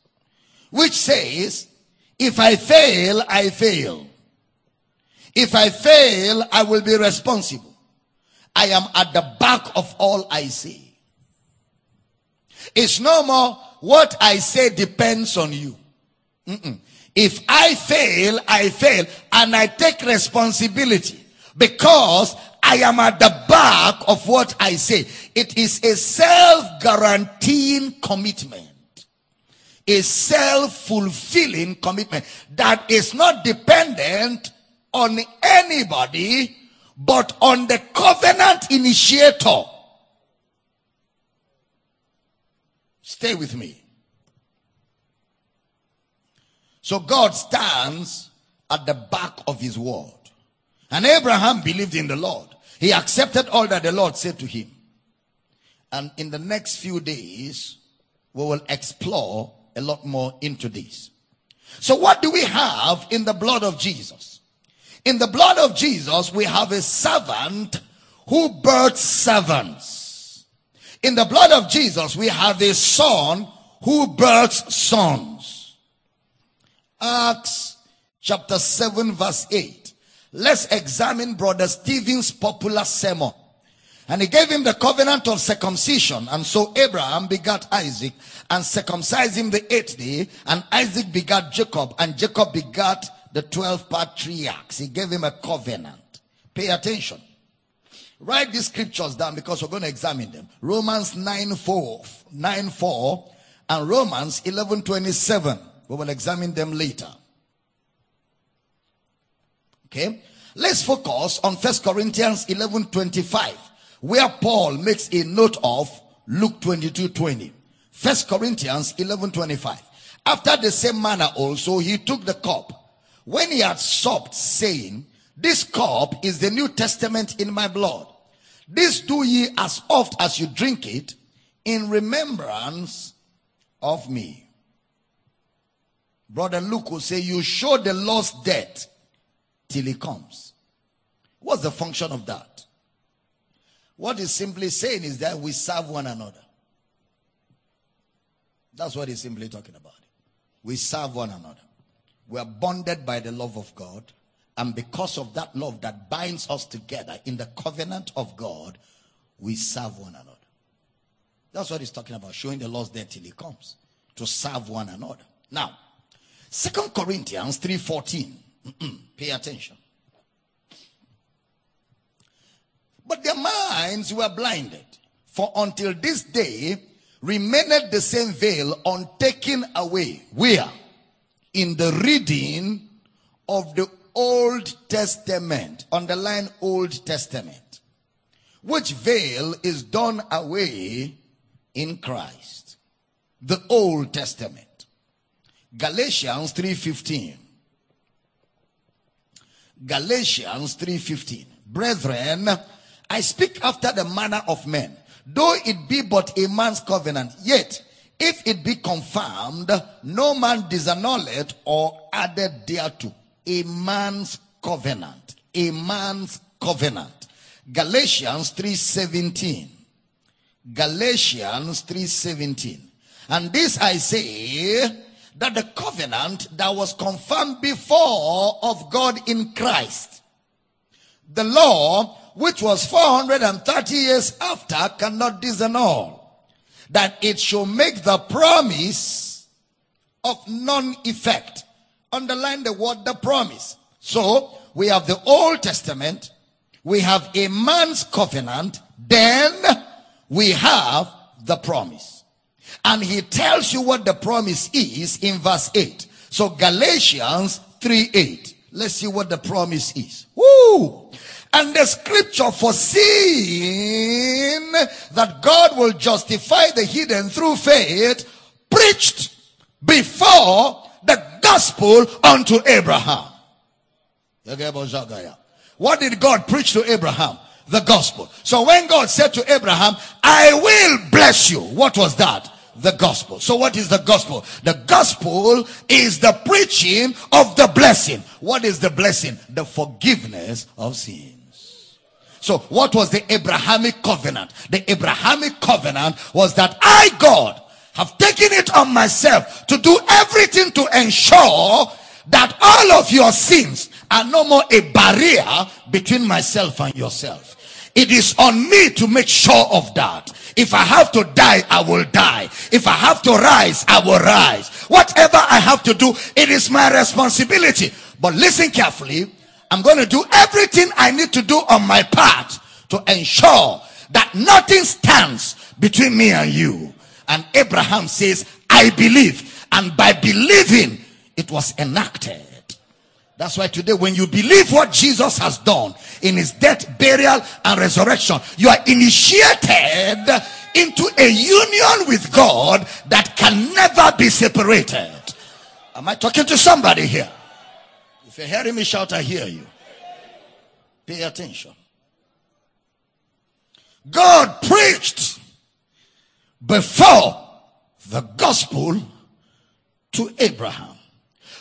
which says, if I fail, I fail. If I fail, I will be responsible. I am at the back of all I say. It's no more what I say depends on you. Mm-mm. If I fail, I fail and I take responsibility because I am at the back of what I say. It is a self-guaranteeing commitment. A self-fulfilling commitment that is not dependent on anybody but on the covenant initiator. Stay with me. So God stands at the back of his word. And Abraham believed in the Lord. He accepted all that the Lord said to him. And in the next few days, we will explore a lot more into this. So what do we have in the blood of Jesus? In the blood of Jesus, we have a servant who births servants. In the blood of Jesus, we have a son who births sons. Acts chapter 7 verse 8. Let's examine brother Stephen's popular sermon. And he gave him the covenant of circumcision. And so Abraham begat Isaac and circumcised him the eighth day. And Isaac begat Jacob and Jacob begat the 12 patriarchs. He gave him a covenant. Pay attention. Write these scriptures down because we're going to examine them. Romans 9 4, 9 4 and Romans 11 27. We will examine them later. Okay. Let's focus on First Corinthians 11 25, where Paul makes a note of Luke 22 20. First Corinthians 11 25. After the same manner also, he took the cup when he had supped, saying, This cup is the New Testament in my blood. This do ye as oft as you drink it in remembrance of me. Brother Luke will say, You show the Lord's death till he comes. What's the function of that? What he's simply saying is that we serve one another. That's what he's simply talking about. We serve one another. We are bonded by the love of God. And because of that love that binds us together in the covenant of God, we serve one another. That's what he's talking about, showing the Lord's death till he comes. To serve one another. Now, Second Corinthians 3.14. Pay attention. But their minds were blinded. For until this day remained the same veil untaken away. Where? in the reading of the Old Testament. Underline Old Testament. Which veil is done away in Christ. The Old Testament. Galatians 3.15. Galatians 3.15. Brethren, I speak after the manner of men. Though it be but a man's covenant, yet if it be confirmed, no man disannulled or added thereto. A man's covenant. A man's covenant. Galatians 3.17. Galatians 3.17. And this I say, that the covenant that was confirmed before of God in Christ, the law, which was 430 years after, cannot disannul that it shall make the promise of non-effect. Underline the word the promise. So we have the Old Testament, we have a man's covenant, then we have the promise. And he tells you what the promise is in verse 8. So Galatians 3 8. Let's see what the promise is. Woo! And the scripture foreseeing that God will justify the hidden through faith preached before the gospel unto Abraham. What did God preach to Abraham? The gospel. So when God said to Abraham, I will bless you. What was that? The gospel. So what is the gospel? The gospel is the preaching of the blessing. What is the blessing? The forgiveness of sin. So what was the Abrahamic covenant? The Abrahamic covenant was that I, God, have taken it on myself to do everything to ensure that all of your sins are no more a barrier between myself and yourself. It is on me to make sure of that. if I have to die, I will die. If I have to rise, I will rise. Whatever I have to do, it is my responsibility. But listen carefully. I'm going to do everything I need to do on my part to ensure that nothing stands between me and you. And Abraham says, I believe. And by believing, it was enacted. That's why today, when you believe what Jesus has done in his death, burial, and resurrection, you are initiated into a union with God that can never be separated. Am I talking to somebody here? If you're hearing me shout, I hear you. Pay attention. God preached before the gospel to Abraham.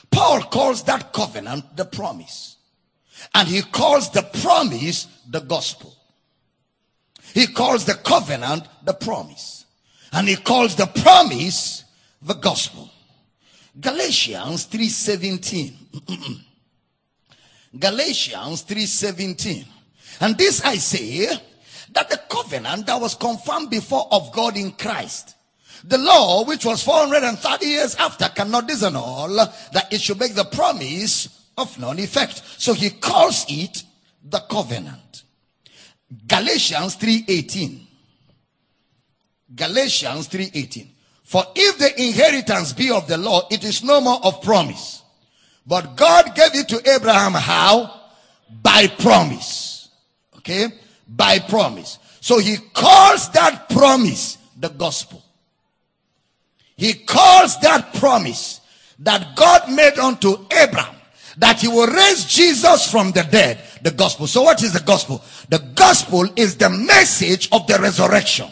Paul calls that covenant the promise. And he calls the promise the gospel. He calls the covenant the promise. And he calls the promise the gospel. Galatians 3:17. Galatians 3:17. And this I say that the covenant that was confirmed before of God in Christ the law, which was 430 years after, cannot disannul that it should make the promise of none effect. So he calls it the covenant. Galatians 3:18. Galatians 3:18. For if the inheritance be of the law, it is no more of promise. But God gave it to Abraham how? By promise. Okay? By promise. So he calls that promise the gospel. He calls that promise that God made unto Abraham that he will raise Jesus from the dead the gospel. So what is the gospel? The gospel is the message of the resurrection.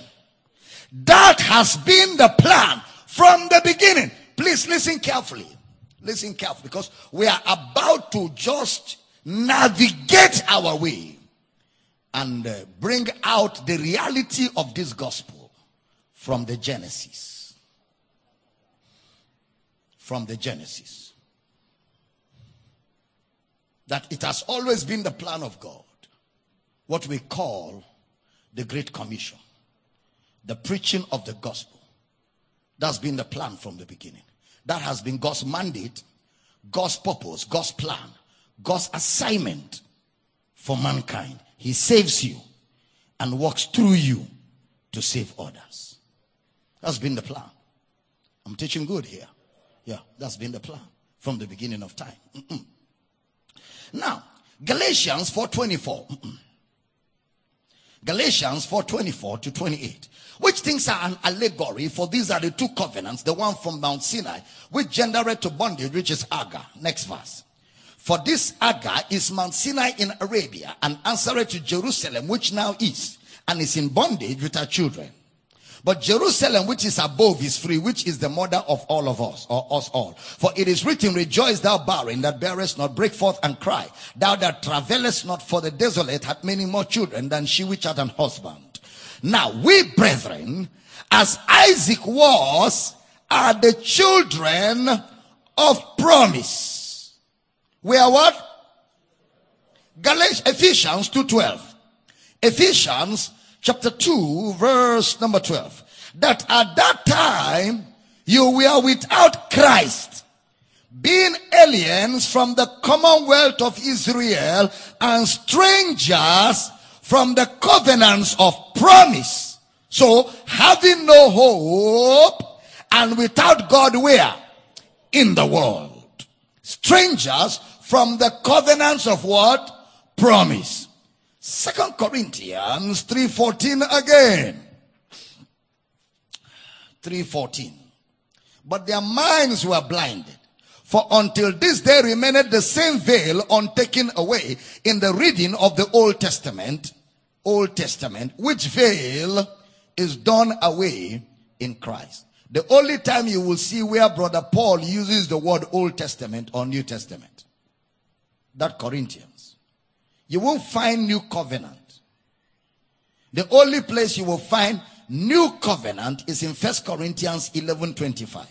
That has been the plan from the beginning. Please listen carefully. Listen carefully because we are about to just navigate our way and uh, bring out the reality of this gospel from the Genesis from the Genesis. That it has always been the plan of God, what we call the Great Commission, the preaching of the gospel. That's been the plan from the beginning. That has been God's mandate, God's purpose, God's plan, God's assignment for mankind. He saves you and works through you to save others. That's been the plan. I'm teaching good here. Yeah, that's been the plan from the beginning of time. Mm-mm. Now, Galatians 4:24. Galatians 4:24 to 28. Which things are an allegory for these are the two covenants, the one from Mount Sinai, which generated to bondage, which is Agar. Next verse. For this Agar is Mount Sinai in Arabia, and answered to Jerusalem, which now is, and is in bondage with her children. But Jerusalem, which is above, is free, which is the mother of all of us, or us all. For it is written, Rejoice, thou barren that bearest not, break forth and cry. Thou that travelest not for the desolate hath many more children than she which hath an husband. Now, we brethren, as Isaac was, are the children of promise. We are what? Galatians, Ephesians 2.12. Ephesians chapter 2, verse number 12. That at that time you were without Christ, being aliens from the commonwealth of Israel and strangers from the covenants of promise. So having no hope and without God where? In the world. Strangers from the covenants of what? Promise. Second Corinthians 3:14 again. 3:14. But their minds were blinded. For until this day remained the same veil untaken away in the reading of the Old Testament, Old Testament, which veil is done away in Christ. The only time you will see where brother Paul uses the word Old Testament or New Testament. That Corinthians you won't find new covenant. The only place you will find new covenant is in First Corinthians 11 25,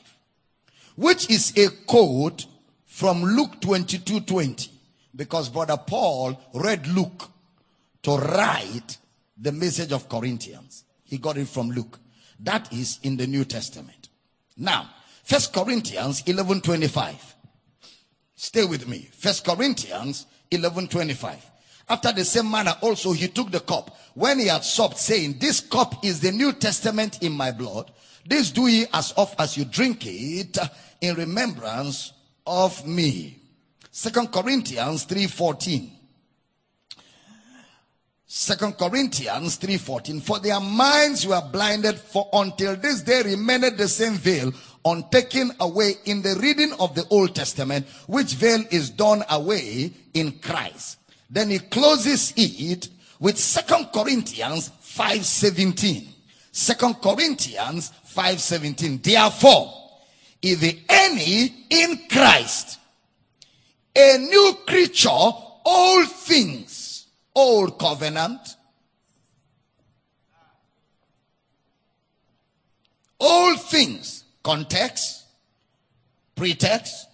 which is a quote from Luke 22 20. Because Brother Paul read Luke to write the message of Corinthians. He got it from Luke. That is in the New Testament. Now, First Corinthians 11:25. Stay with me. First Corinthians 11:25. After the same manner also he took the cup when he had supped saying, "This cup is the New Testament in my blood. This do ye as oft as you drink it in remembrance of me." Second Corinthians 3:14. Second Corinthians 3:14 For their minds were blinded for until this day remained the same veil untaken away in the reading of the Old Testament which veil is done away in Christ. Then he closes it with Second Corinthians 5:17. Second Corinthians 5:17 Therefore if any in Christ a new creature all things old covenant, all things, context, pretext,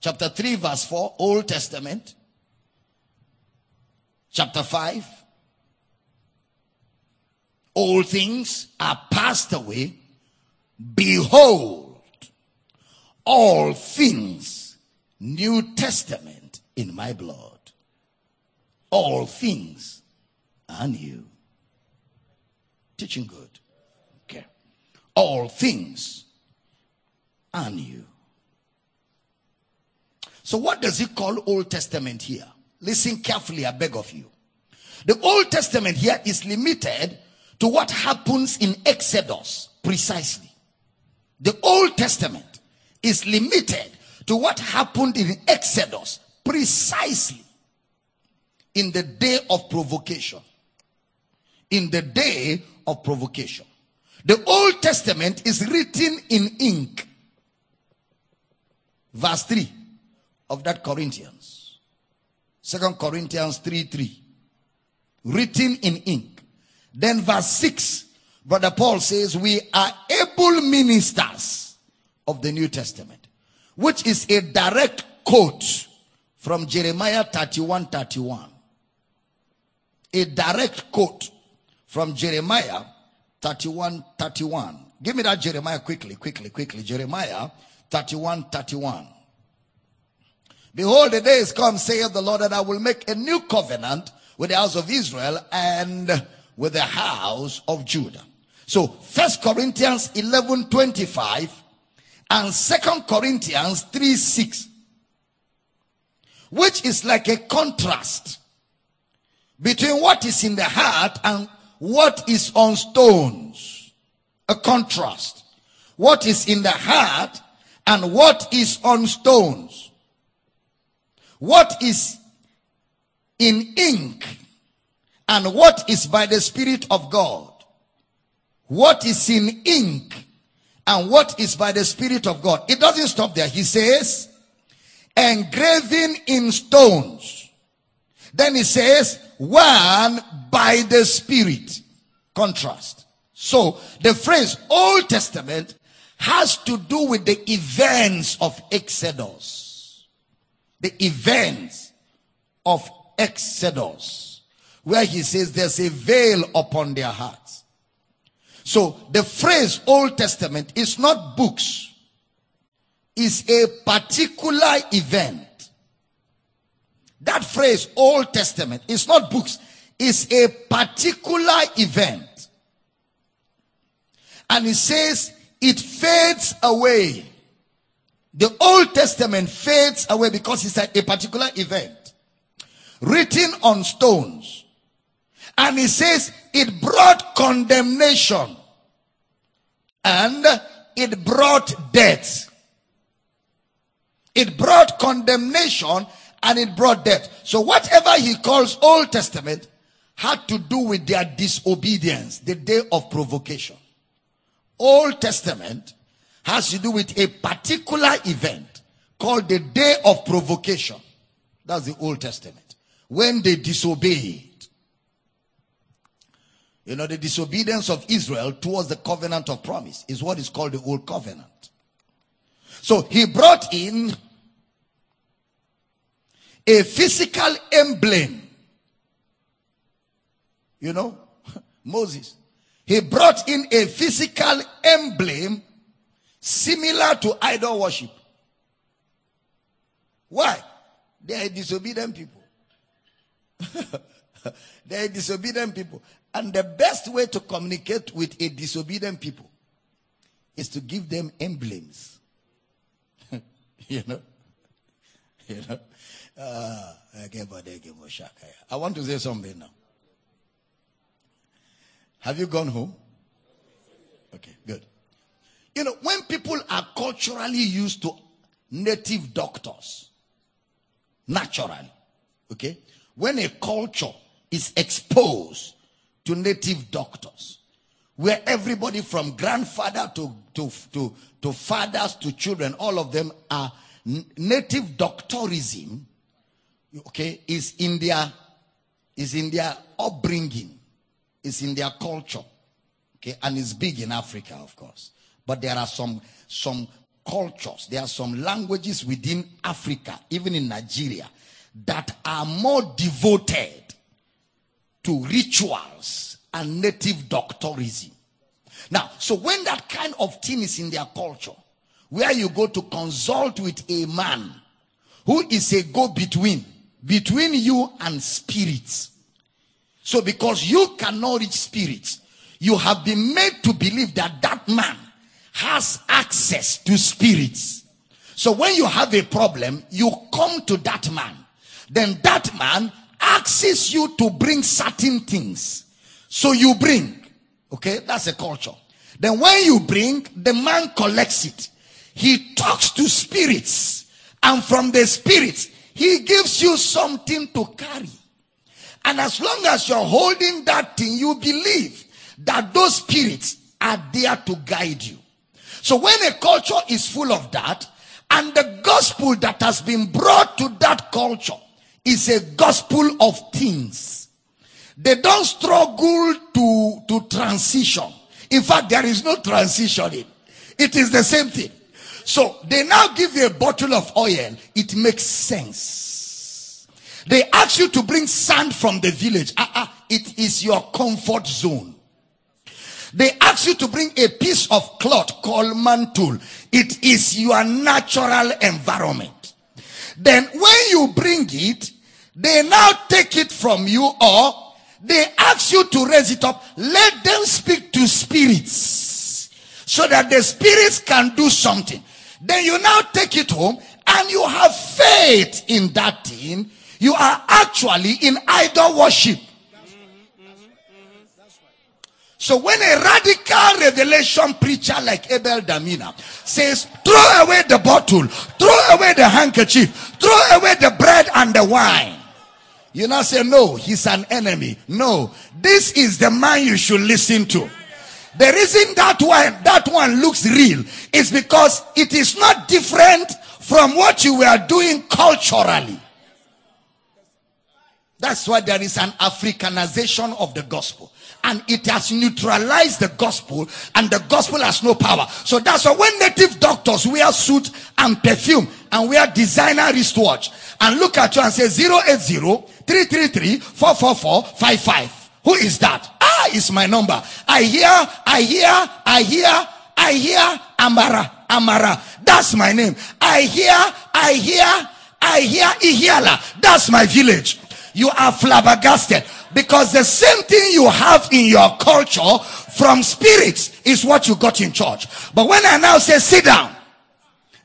chapter 3, verse 4, Old Testament, chapter 5, all things are passed away. Behold, all things, New Testament in my blood all things are new. Teaching good. All things are you. So, what does he call Old Testament here? Listen carefully, I beg of you. The Old Testament here is limited to what happens in Exodus, precisely. The Old Testament is limited to what happened in Exodus, precisely in the day of provocation. In the day of provocation. The Old Testament is written in ink. Verse 3 of that Corinthians. Second Corinthians 3 3. Written in ink. Then verse 6, Brother Paul says, We are able ministers of the New Testament, which is a direct quote from Jeremiah 31 31 a direct quote from Jeremiah 31 31. Give me that Jeremiah quickly, quickly, quickly. Jeremiah 31 31. Behold, the days come, saith the Lord, that I will make a new covenant with the house of Israel and with the house of Judah. So, First Corinthians 11 25 and Second Corinthians 3 6, which is like a contrast between what is in the heart and what is on stones. A contrast. What is in the heart and what is on stones. What is in ink and what is by the Spirit of God. What is in ink and what is by the Spirit of God. It doesn't stop there. He says, engraving in stones. Then he says, one by the Spirit. Contrast. So the phrase Old Testament has to do with the events of Exodus. The events of Exodus. Where he says there's a veil upon their hearts. So the phrase Old Testament is not books. Is a particular event that phrase, Old Testament, is not books, it's a particular event. And it says it fades away. The Old Testament fades away because it's a, a particular event written on stones. And it says it brought condemnation and it brought death. It brought condemnation and it brought death. So whatever he calls Old Testament had to do with their disobedience, the day of provocation. Old Testament has to do with a particular event called the day of provocation. That's the Old Testament. When they disobeyed. You know, the disobedience of Israel towards the covenant of promise is what is called the Old Covenant. So he brought in a physical emblem. You know, Moses. He brought in a physical emblem similar to idol worship. Why? They are disobedient people. they are disobedient people. And the best way to communicate with a disobedient people is to give them emblems. you know? You know? Uh, I want to say something now. Have you gone home? Okay, good. You know, when people are culturally used to native doctors, naturally, okay, when a culture is exposed to native doctors, where everybody from grandfather to, to, to, to fathers to children, all of them are native doctorism, okay, is in their, is in their upbringing, is in their culture, okay, and it's big in Africa, of course. But there are some, some cultures, there are some languages within Africa, even in Nigeria, that are more devoted to rituals and native doctorism. Now, so when that kind of thing is in their culture, where you go to consult with a man who is a go between, between you and spirits. So because you cannot reach spirits, you have been made to believe that that man has access to spirits. So when you have a problem, you come to that man. Then that man asks you to bring certain things. So you bring. Okay, that's a culture. Then when you bring, the man collects it. He talks to spirits. And from the spirits, he gives you something to carry. And as long as you're holding that thing, you believe that those spirits are there to guide you. So when a culture is full of that, and the gospel that has been brought to that culture is a gospel of things. They don't struggle to, to transition. In fact, there is no transitioning. It is the same thing. So they now give you a bottle of oil. It makes sense. They ask you to bring sand from the village. Uh-uh, it is your comfort zone. They ask you to bring a piece of cloth called mantle. It is your natural environment. Then when you bring it, they now take it from you or they ask you to raise it up. Let them speak to spirits so that the spirits can do something. Then you now take it home and you have faith in that thing. You are actually in idol worship. So when a radical revelation preacher like Abel Damina says, throw away the bottle, throw away the handkerchief, throw away the bread and the wine. You now say, no, he's an enemy. No, this is the man you should listen to. The reason that one, that one looks real is because it is not different from what you were doing culturally. That's why there is an Africanization of the gospel and it has neutralized the gospel and the gospel has no power. So that's why when native doctors wear suit and perfume and wear designer wristwatch and look at you and say 080 333 444 55. Who is that? Ah, it's my number. I hear, I hear, I hear, I hear Amara, Amara. That's my name. I hear, I hear, I hear Ihiala. That's my village. You are flabbergasted. Because the same thing you have in your culture from spirits is what you got in church. But when I now say sit down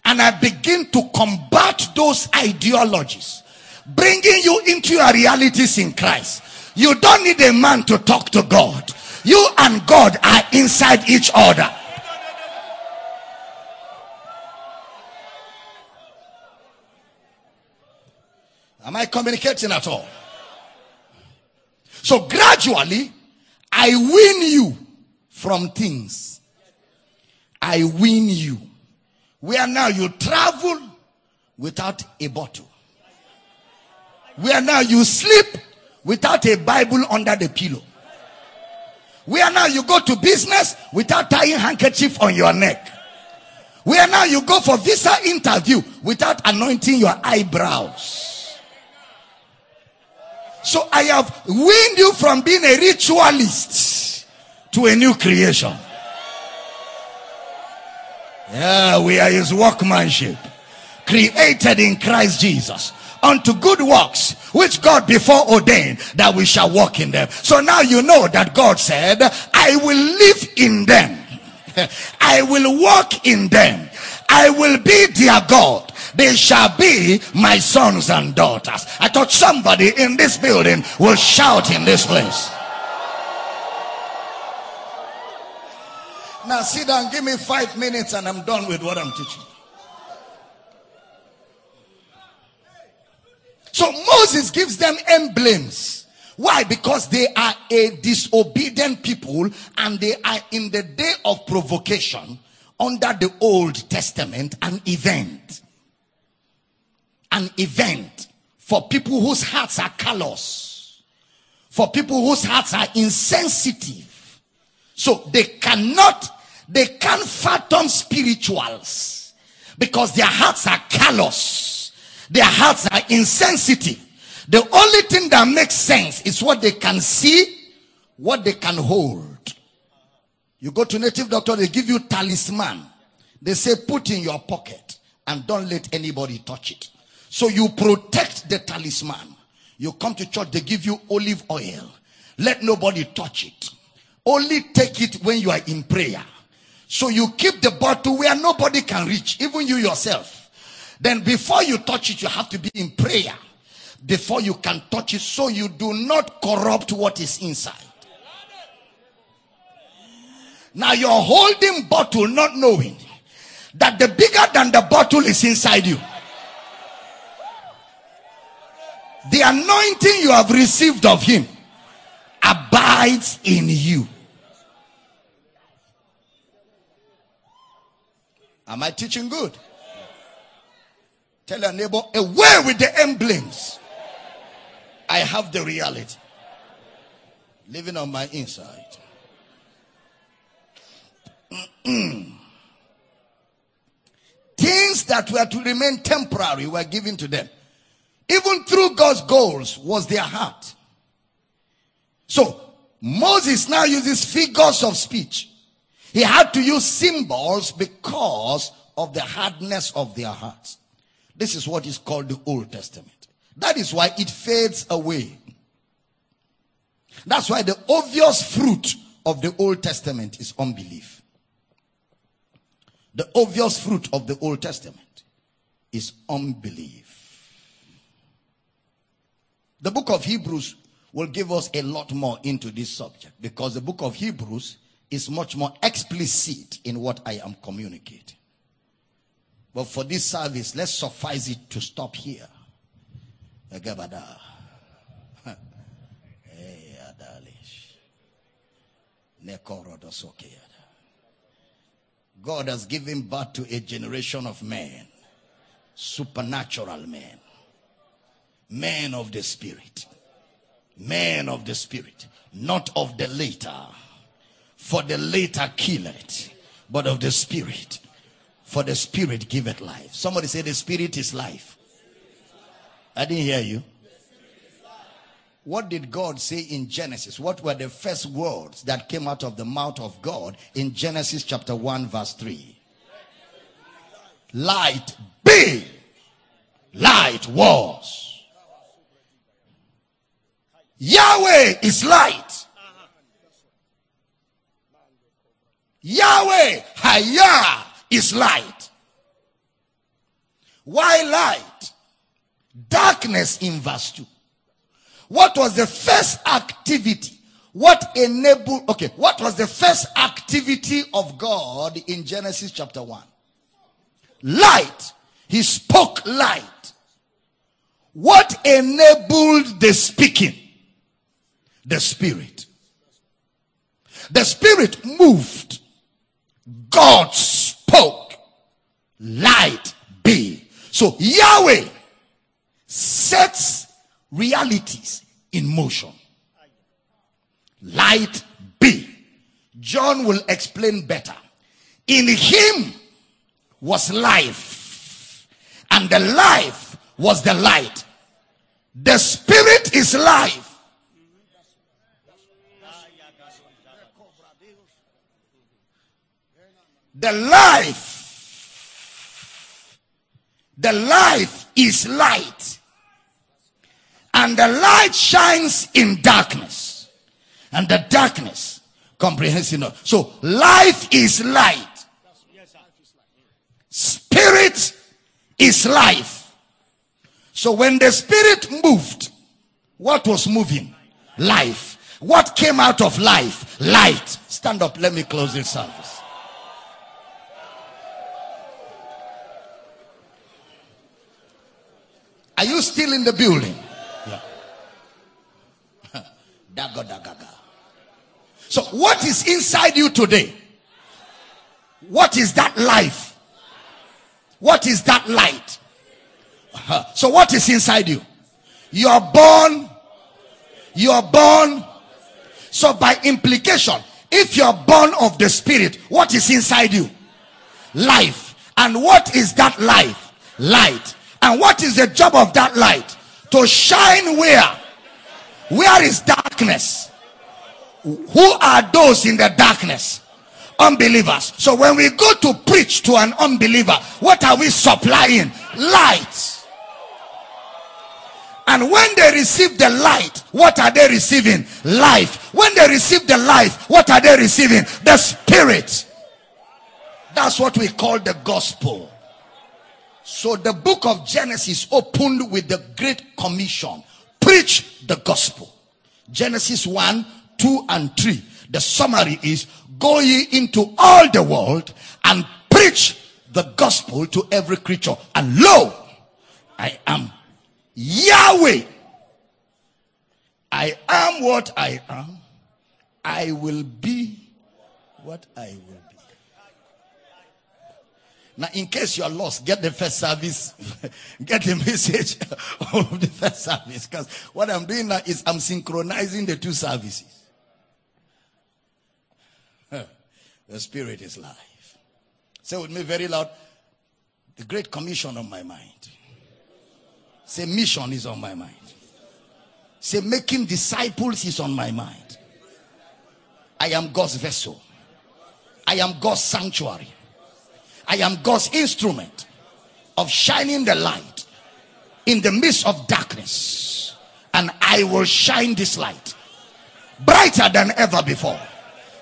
and I begin to combat those ideologies, bringing you into your realities in Christ, you don't need a man to talk to God. You and God are inside each other. Am I communicating at all? So gradually, I win you from things. I win you. Where now you travel without a bottle. Where now you sleep without a Bible under the pillow. Where now you go to business without tying handkerchief on your neck. Where now you go for visa interview without anointing your eyebrows. So I have weaned you from being a ritualist. to a new creation. Yeah, we are his workmanship, created in Christ Jesus unto good works which God before ordained that we shall walk in them. So now you know that God said, I will live in them. I will walk in them. I will be their God. They shall be my sons and daughters. I thought somebody in this building will shout in this place. Now sit down, give me five minutes, and I'm done with what I'm teaching. So Moses gives them emblems. Why? Because they are a disobedient people and they are in the day of provocation under the Old Testament, an event. An event for people whose hearts are callous, for people whose hearts are insensitive. So they cannot, they can't fathom spirituals because their hearts are callous their hearts are insensitive. The only thing that makes sense is what they can see, what they can hold. You go to native doctor, they give you talisman. They say put in your pocket and don't let anybody touch it. So you protect the talisman. You come to church, they give you olive oil. Let nobody touch it. Only take it when you are in prayer. So you keep the bottle where nobody can reach, even you yourself. Then before you touch it, you have to be in prayer before you can touch it so you do not corrupt what is inside. Now you're holding bottle not knowing that the bigger than the bottle is inside you. The anointing you have received of him abides in you. Am I teaching good? Tell your neighbor, away with the emblems. I have the reality living on my inside. Things that were to remain temporary were given to them. Even through God's goals was their heart. So Moses now uses figures of speech. He had to use symbols because of the hardness of their hearts. This is what is called the Old Testament. That is why it fades away. That's why the obvious fruit of the Old Testament is unbelief. The obvious fruit of the Old Testament is unbelief. The book of Hebrews will give us a lot more into this subject because the book of Hebrews is much more explicit in what I am communicating. But for this service, let's suffice it to stop here. Eh, God has given birth to a generation of men, supernatural men, men of the spirit, men of the spirit, not of the later, for the later kill it, but of the spirit for the spirit giveth life. Somebody say the spirit is life. I didn't hear you. What did God say in Genesis? What were the first words that came out of the mouth of God in Genesis chapter 1 verse 3? Light be. Light was. Yahweh is light. Yahweh, Hayah is light. Why light? Darkness in verse 2. What was the first activity? What enabled, okay, what was the first activity of God in Genesis chapter 1? Light. He spoke light. What enabled the speaking? The spirit. The spirit moved. God's light be. So Yahweh sets realities in motion. Light be. John will explain better. In him was life, and the life was the light. The spirit is life. The life. The life is light. And the light shines in darkness. And the darkness comprehends it not. So life is light. Spirit is life. So when the spirit moved, what was moving? Life. What came out of life? Light. Stand up. Let me close this service. You still in the building? Yeah. daga, daga, So, what is inside you today? What is that life? What is that light? Uh-huh. So, what is inside you? You are born. You are born. So, by implication, if you are born of the Spirit, what is inside you? Life. And what is that life? Light. And what is the job of that light? To shine where? Where is darkness? Who are those in the darkness? Unbelievers. So when we go to preach to an unbeliever, what are we supplying? Light. And when they receive the light, what are they receiving? Life. When they receive the life, what are they receiving? The spirit. That's what we call the gospel. So the book of Genesis opened with the Great Commission preach the gospel. Genesis 1, 2, and 3. The summary is go ye into all the world and preach the gospel to every creature. And lo, I am Yahweh. I am what I am. I will be what I will now, in case you are lost, get the first service, get the message of the first service. Because what I'm doing now is I'm synchronizing the two services. The Spirit is life. Say with me very loud the Great Commission on my mind. Say mission is on my mind. Say making disciples is on my mind. I am God's vessel. I am God's sanctuary. I am God's instrument of shining the light in the midst of darkness. And I will shine this light brighter than ever before.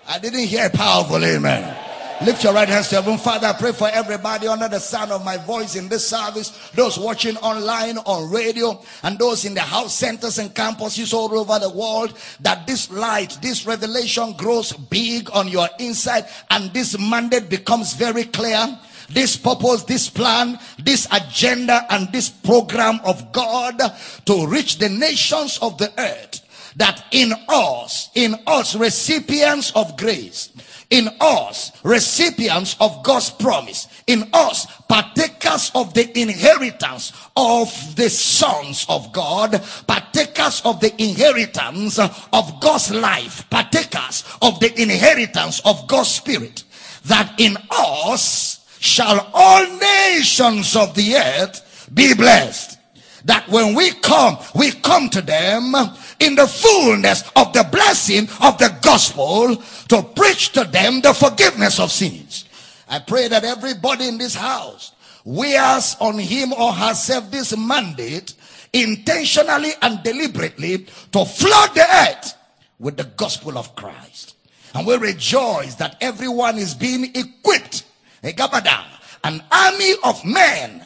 I didn't hear a powerful amen. Lift your right hands to heaven. Father, I pray for everybody under the sound of my voice in this service, those watching online on radio, and those in the house centers and campuses all over the world, that this light, this revelation grows big on your inside, and this mandate becomes very clear this purpose, this plan, this agenda, and this program of God to reach the nations of the earth. That in us, in us, recipients of grace, in us, recipients of God's promise, in us, partakers of the inheritance of the sons of God, partakers of the inheritance of God's life, partakers of the inheritance of God's spirit, that in us shall all nations of the earth be blessed. That when we come, we come to them in the fullness of the blessing of the gospel to preach to them the forgiveness of sins. I pray that everybody in this house wears on him or herself this mandate intentionally and deliberately to flood the earth with the gospel of Christ. And we rejoice that everyone is being equipped, a gap, an army of men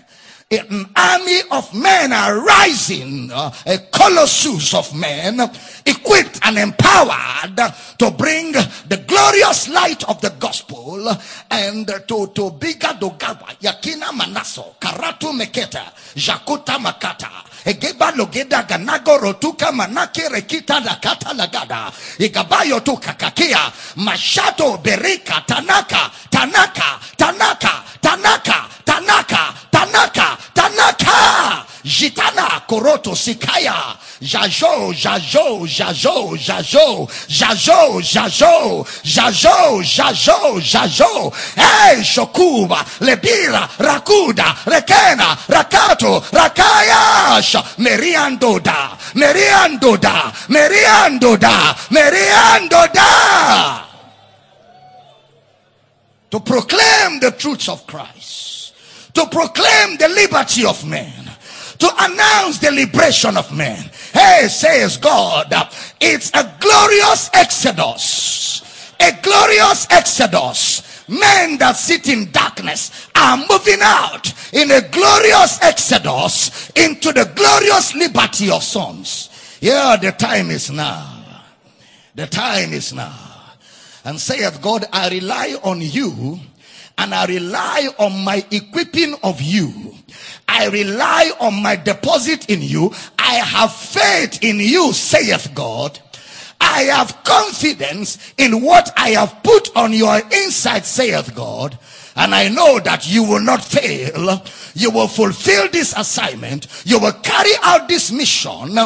an army of men are rising, uh, a colossus of men, equipped and empowered to bring the glorious light of the gospel and to, to biga dogaba, yakina manaso, karatu meketa, jakuta makata, egeba logeda ganago rotuka manake rekita lakata lagada igabayo tu kakakia mashato berika tanaka tanaka tanaka tanaka tanaka tanaka tanaka Jitana koroto sikaya. Jajo, jajo, jajo, jajo, jajo, jajo, jajo, jajo, jajo. Hey, shokuba, lebira, rakuda, rekena, rakato, rakayash. Meriandoda, meriandoda, meriandoda, meriandoda. to proclaim the truths of Christ, to proclaim the liberty of man, to announce the liberation of man. Hey, says God, it's a glorious exodus, a glorious exodus. Men that sit in darkness are moving out in a glorious exodus into the glorious liberty of sons. Yeah, the time is now. The time is now. And saith God, I rely on you and I rely on my equipping of you. I rely on my deposit in you. I have faith in you, saith God. I have confidence in what I have put on your inside, saith God. And I know that you will not fail. You will fulfill this assignment. You will carry out this mission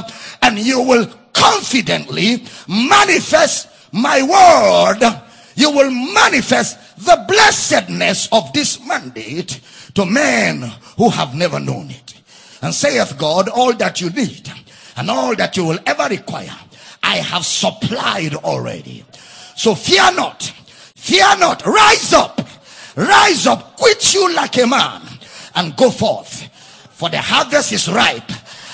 and you will confidently manifest my word. You will manifest the blessedness of this mandate to men who have never known it. And saith God, all that you need and all that you will ever require, I have supplied already. So fear not, fear not, rise up, rise up, quit you like a man and go forth. For the harvest is ripe,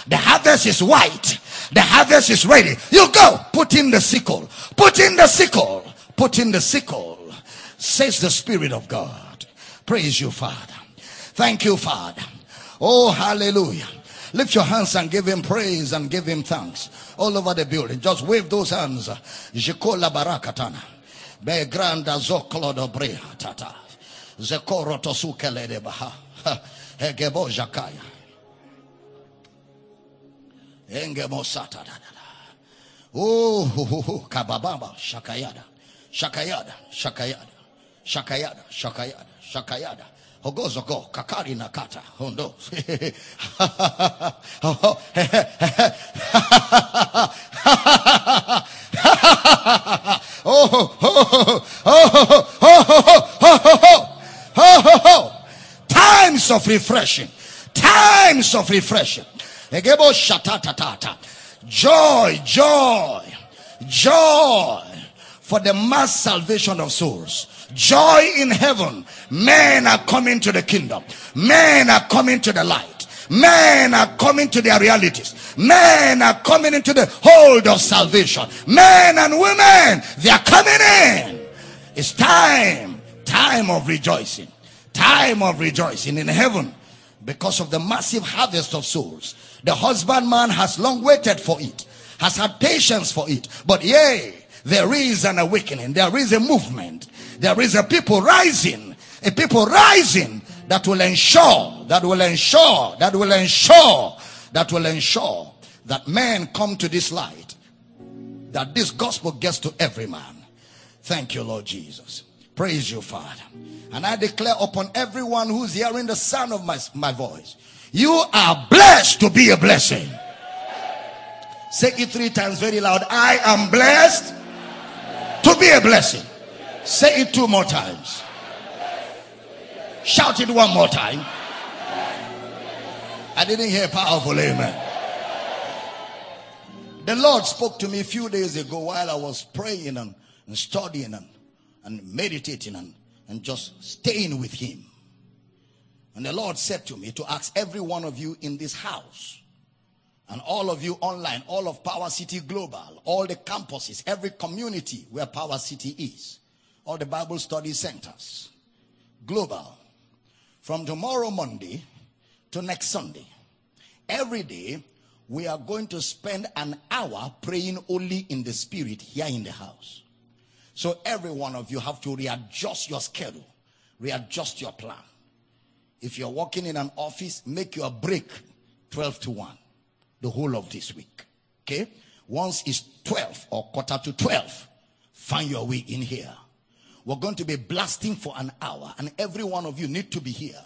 the harvest is white, the harvest is ready. You go, put in the sickle, put in the sickle, put in the sickle, says the Spirit of God. Praise you, Father. Thank you, Father. Oh, hallelujah. Lift your hands and give him praise and give him thanks all over the building. Just wave those hands. Jikola barakatana. Be granda zoklodo brea tata. Zekoro tosukele de baha. Egebo jakaya. Engemo sata da da da. Oh, kabababa shakayada. Shakayada. Shakayada. Shakayada. Shakayada. Shakayada. Hogozoko, kakari nakata, hondo. oh, oh, oh, Times of refreshing. Times of refreshing. Egebo shatatatata. Joy, joy, joy for the mass salvation of souls. Joy in heaven. Men are coming to the kingdom. Men are coming to the light. Men are coming to their realities. Men are coming into the hold of salvation. Men and women, they are coming in. It's time, time of rejoicing. Time of rejoicing in heaven because of the massive harvest of souls. The husbandman has long waited for it, has had patience for it. But yea, there is an awakening, there is a movement, there is a people rising, a people rising that will ensure, that will ensure, that will ensure, that will ensure that men come to this light, that this gospel gets to every man. Thank you, Lord Jesus. Praise you, Father. And I declare upon everyone who's hearing the sound of my, my voice, you are blessed to be a blessing. Say it three times very loud. I am blessed to be a blessing. Say it two more times. Shout it one more time. I didn't hear powerful amen. The Lord spoke to me a few days ago while I was praying and, and studying and, and meditating and, and just staying with Him. And the Lord said to me to ask every one of you in this house and all of you online, all of Power City Global, all the campuses, every community where Power City is, all the Bible study centers, global, from tomorrow Monday to next Sunday, every day we are going to spend an hour praying only in the spirit here in the house. So every one of you have to readjust your schedule, readjust your plan. If you're working in an office, make your break 12 to 1 the whole of this week. Okay? Once it's 12 or quarter to 12, find your way in here. We're going to be blasting for an hour, and every one of you need to be here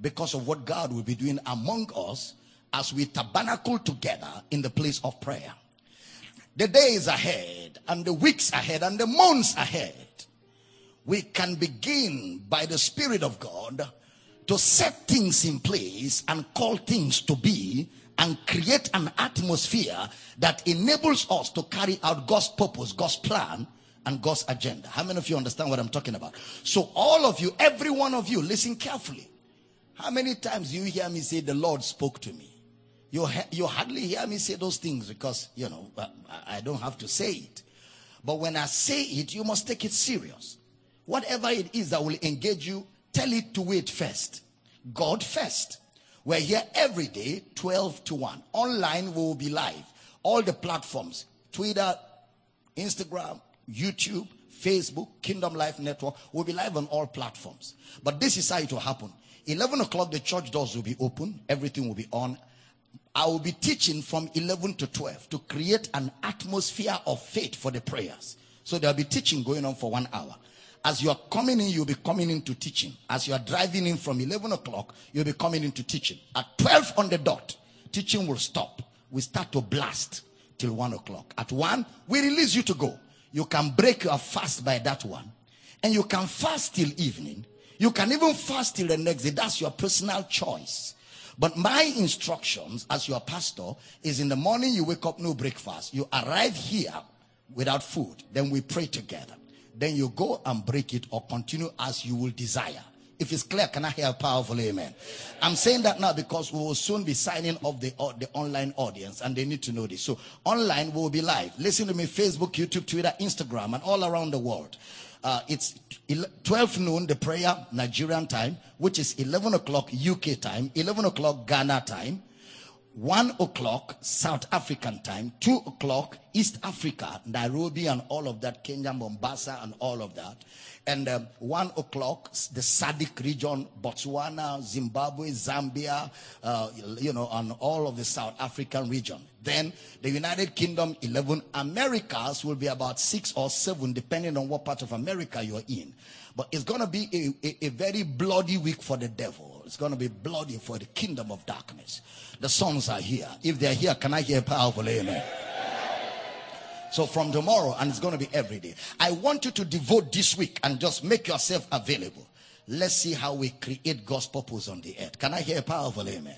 because of what God will be doing among us as we tabernacle together in the place of prayer. The days ahead, and the weeks ahead, and the months ahead, we can begin by the Spirit of God to set things in place and call things to be and create an atmosphere that enables us to carry out God's purpose, God's plan, and God's agenda. How many of you understand what I'm talking about? So, all of you, every one of you, listen carefully. How many times you hear me say, The Lord spoke to me? You, you hardly hear me say those things because, you know, I don't have to say it. But when I say it, you must take it serious. Whatever it is that will engage you, tell it to wait first. God first. We're here every day, 12 to 1. Online, we will be live. All the platforms Twitter, Instagram, YouTube, Facebook, Kingdom Life Network. We'll be live on all platforms. But this is how it will happen. 11 o'clock, the church doors will be open, everything will be on. I will be teaching from 11 to 12 to create an atmosphere of faith for the prayers. So there'll be teaching going on for one hour. As you are coming in, you'll be coming into teaching. As you are driving in from 11 o'clock, you'll be coming into teaching. At 12 on the dot, teaching will stop. We start to blast till 1 o'clock. At 1, we release you to go. You can break your fast by that one. And you can fast till evening. You can even fast till the next day. That's your personal choice. But my instructions as your pastor is in the morning you wake up, no breakfast. You arrive here without food. Then we pray together then you go and break it or continue as you will desire. If it's clear, can I hear a powerful amen? I'm saying that now because we will soon be signing off the, uh, the online audience and they need to know this. So online will be live. Listen to me, Facebook, YouTube, Twitter, Instagram, and all around the world. Uh, it's 12 noon, the prayer, Nigerian time, which is 11 o'clock UK time, 11 o'clock Ghana time, 1 o'clock South African time, 2 o'clock East Africa, Nairobi and all of that, Kenya, Mombasa and all of that. And um, 1 o'clock, the SADC region, Botswana, Zimbabwe, Zambia, uh, you know, and all of the South African region. Then the United Kingdom, 11. Americas will be about 6 or 7, depending on what part of America you're in. But it's going to be a, a, a very bloody week for the devil. It's going to be bloody for the kingdom of darkness. The sons are here. If they're here, can I hear a powerful amen? So from tomorrow, and it's going to be every day. I want you to devote this week and just make yourself available. Let's see how we create God's purpose on the earth. Can I hear a powerful amen?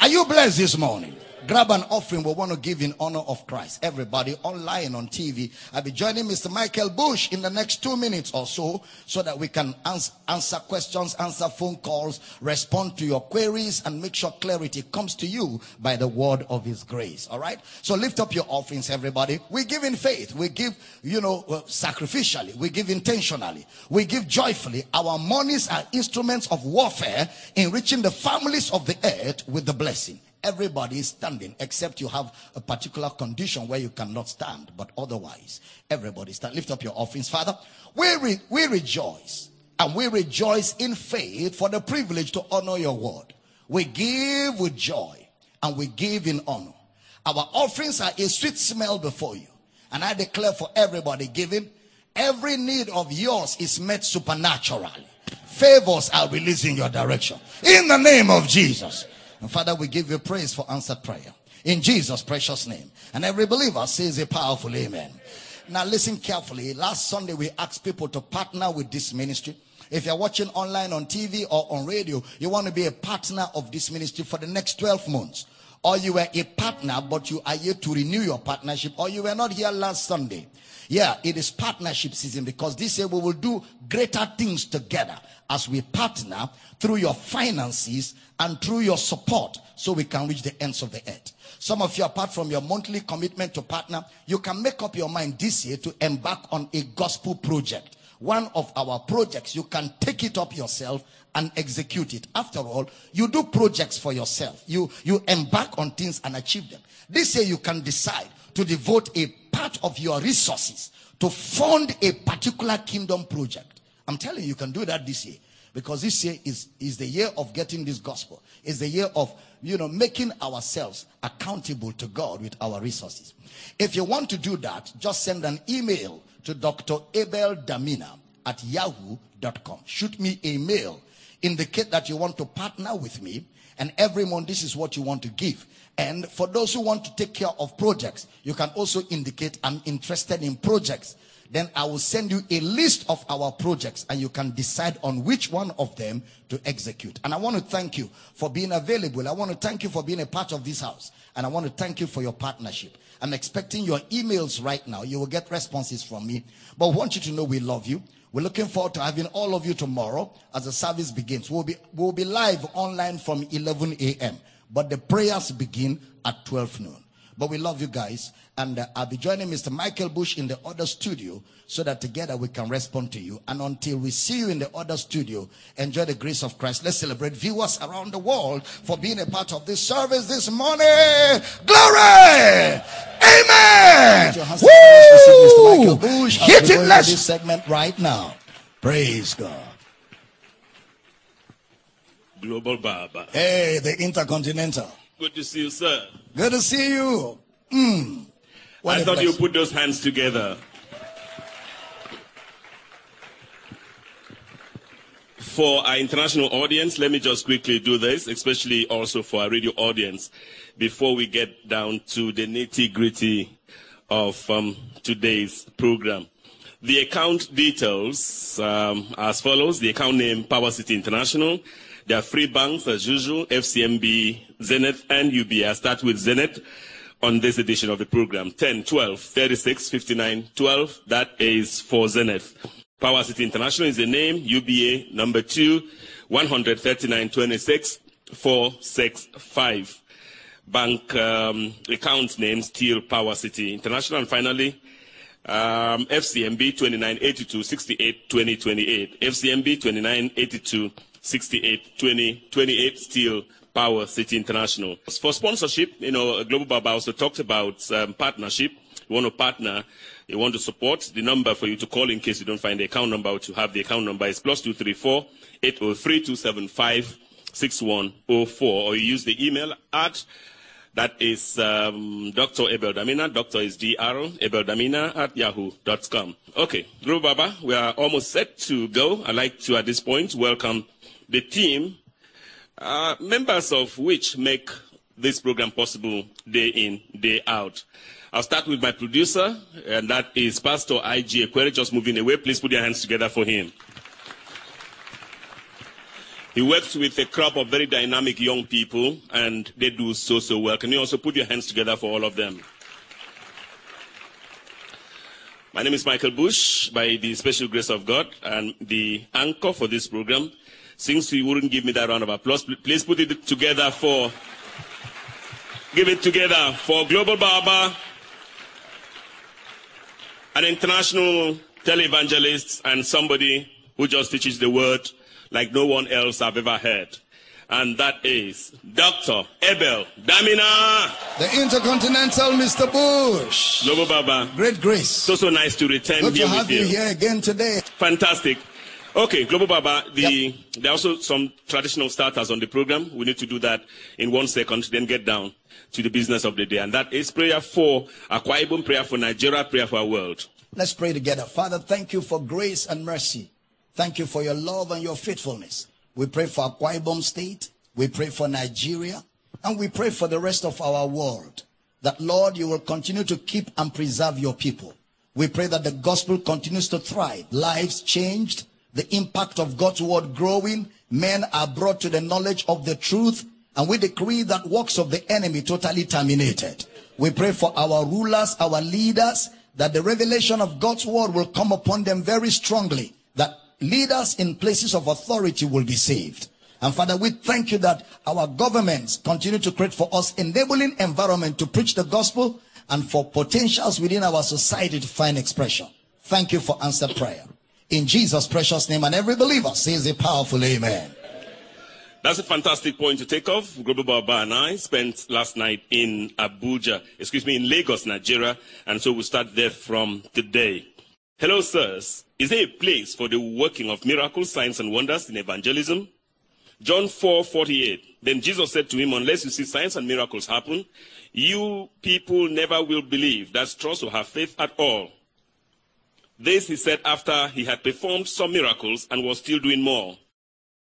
Are you blessed this morning? Grab an offering. We want to give in honor of Christ. Everybody online on TV. I'll be joining Mr. Michael Bush in the next two minutes or so, so that we can ans- answer questions, answer phone calls, respond to your queries, and make sure clarity comes to you by the word of His grace. All right. So lift up your offerings, everybody. We give in faith. We give, you know, uh, sacrificially. We give intentionally. We give joyfully. Our monies are instruments of warfare, enriching the families of the earth with the blessing. Everybody is standing except you have a particular condition where you cannot stand. But otherwise, everybody stand. Lift up your offerings. Father, we, re- we rejoice and we rejoice in faith for the privilege to honor your word. We give with joy and we give in honor. Our offerings are a sweet smell before you. And I declare for everybody giving, every need of yours is met supernaturally. Favors are released in your direction. In the name of Jesus. And Father, we give you praise for answered prayer. In Jesus' precious name. And every believer says a powerful amen. Now listen carefully. Last Sunday we asked people to partner with this ministry. If you're watching online on TV or on radio, you want to be a partner of this ministry for the next 12 months. Or you were a partner, but you are yet to renew your partnership, or you were not here last Sunday. Yeah, it is partnership season because this year we will do greater things together as we partner through your finances and through your support so we can reach the ends of the earth. Some of you, apart from your monthly commitment to partner, you can make up your mind this year to embark on a gospel project. One of our projects, you can take it up yourself and execute it. After all, you do projects for yourself. You, you embark on things and achieve them. This year you can decide to devote a part of your resources to fund a particular kingdom project. I'm telling you, you can do that this year. Because this year is, is the year of getting this gospel. It's the year of, you know, making ourselves accountable to God with our resources. If you want to do that, just send an email to Dr. Abel Damina at yahoo.com. Shoot me a mail. Indicate that you want to partner with me. And every month, this is what you want to give. And for those who want to take care of projects, you can also indicate I'm interested in projects then I will send you a list of our projects and you can decide on which one of them to execute. And I want to thank you for being available. I want to thank you for being a part of this house. And I want to thank you for your partnership. I'm expecting your emails right now. You will get responses from me. But I want you to know we love you. We're looking forward to having all of you tomorrow as the service begins. We'll be, we'll be live online from 11 a.m. But the prayers begin at 12 noon. But we love you guys. And uh, I'll be joining Mr. Michael Bush in the other studio so that together we can respond to you. And until we see you in the other studio, enjoy the grace of Christ. Let's celebrate viewers around the world for being a part of this service this morning. Glory! Amen! Woo! Hit it, let's... This segment right now. Praise God. Global Baba. Hey, the Intercontinental. Good to see you, sir. Good to see you. Mm. I thought you put those hands together. For our international audience, let me just quickly do this, especially also for our radio audience, before we get down to the nitty gritty of um, today's program. The account details um, as follows. The account name Power City International. There are three banks as usual, FCMB, Zenith, and UBA. I start with Zenith on this edition of the program. 10, 12, 36, 59, 12. That is for Zenith. Power City International is the name. UBA number two, 139, 26, 465. Bank um, account name Steel Power City International. And finally, um, FCMB 2982 68 2028. FCMB 2982 68 20 28 Steel Power City International. For sponsorship, you know, Global Baba also talked about um, partnership. You want to partner, you want to support. The number for you to call in case you don't find the account number or to have the account number is plus 234 803 275 6104. Or you use the email at that is um, Dr. Abel Damina. Doctor is D-R, Abel Damina at yahoo.com. Okay, Global Baba, we are almost set to go. I'd like to, at this point, welcome the team, uh, members of which make this program possible day in, day out. I'll start with my producer, and that is Pastor I.G. Equere, just moving away. Please put your hands together for him. He works with a crop of very dynamic young people, and they do so, so well. Can you also put your hands together for all of them? My name is Michael Bush, by the special grace of God, and the anchor for this program. Since you wouldn't give me that round of applause, please put it together for, give it together for Global Baba, an international televangelist, and somebody who just teaches the word like no one else I've ever heard. And that is Dr. Abel Damina. The Intercontinental Mr. Bush. Global Baba. Great grace. So, so nice to return Good here to have with you here again today. Fantastic. Okay, Global Baba, the, yep. there are also some traditional starters on the program. We need to do that in one second, then get down to the business of the day. And that is prayer for Akwa Ibom, prayer for Nigeria, prayer for our world. Let's pray together. Father, thank you for grace and mercy. Thank you for your love and your faithfulness. We pray for Akwa Ibom State. We pray for Nigeria. And we pray for the rest of our world. That, Lord, you will continue to keep and preserve your people. We pray that the gospel continues to thrive. Lives changed the impact of God's word growing, men are brought to the knowledge of the truth, and we decree that works of the enemy totally terminated. We pray for our rulers, our leaders, that the revelation of God's word will come upon them very strongly, that leaders in places of authority will be saved. And Father, we thank you that our governments continue to create for us enabling environment to preach the gospel and for potentials within our society to find expression. Thank you for answered prayer in Jesus' precious name. And every believer says a powerful amen. That's a fantastic point to take off. Global Baba and I spent last night in Abuja, excuse me, in Lagos, Nigeria, and so we'll start there from today. Hello, sirs. Is there a place for the working of miracles, signs, and wonders in evangelism? John 4 48. Then Jesus said to him, Unless you see signs and miracles happen, you people never will believe. That's trust or have faith at all. This he said after he had performed some miracles and was still doing more.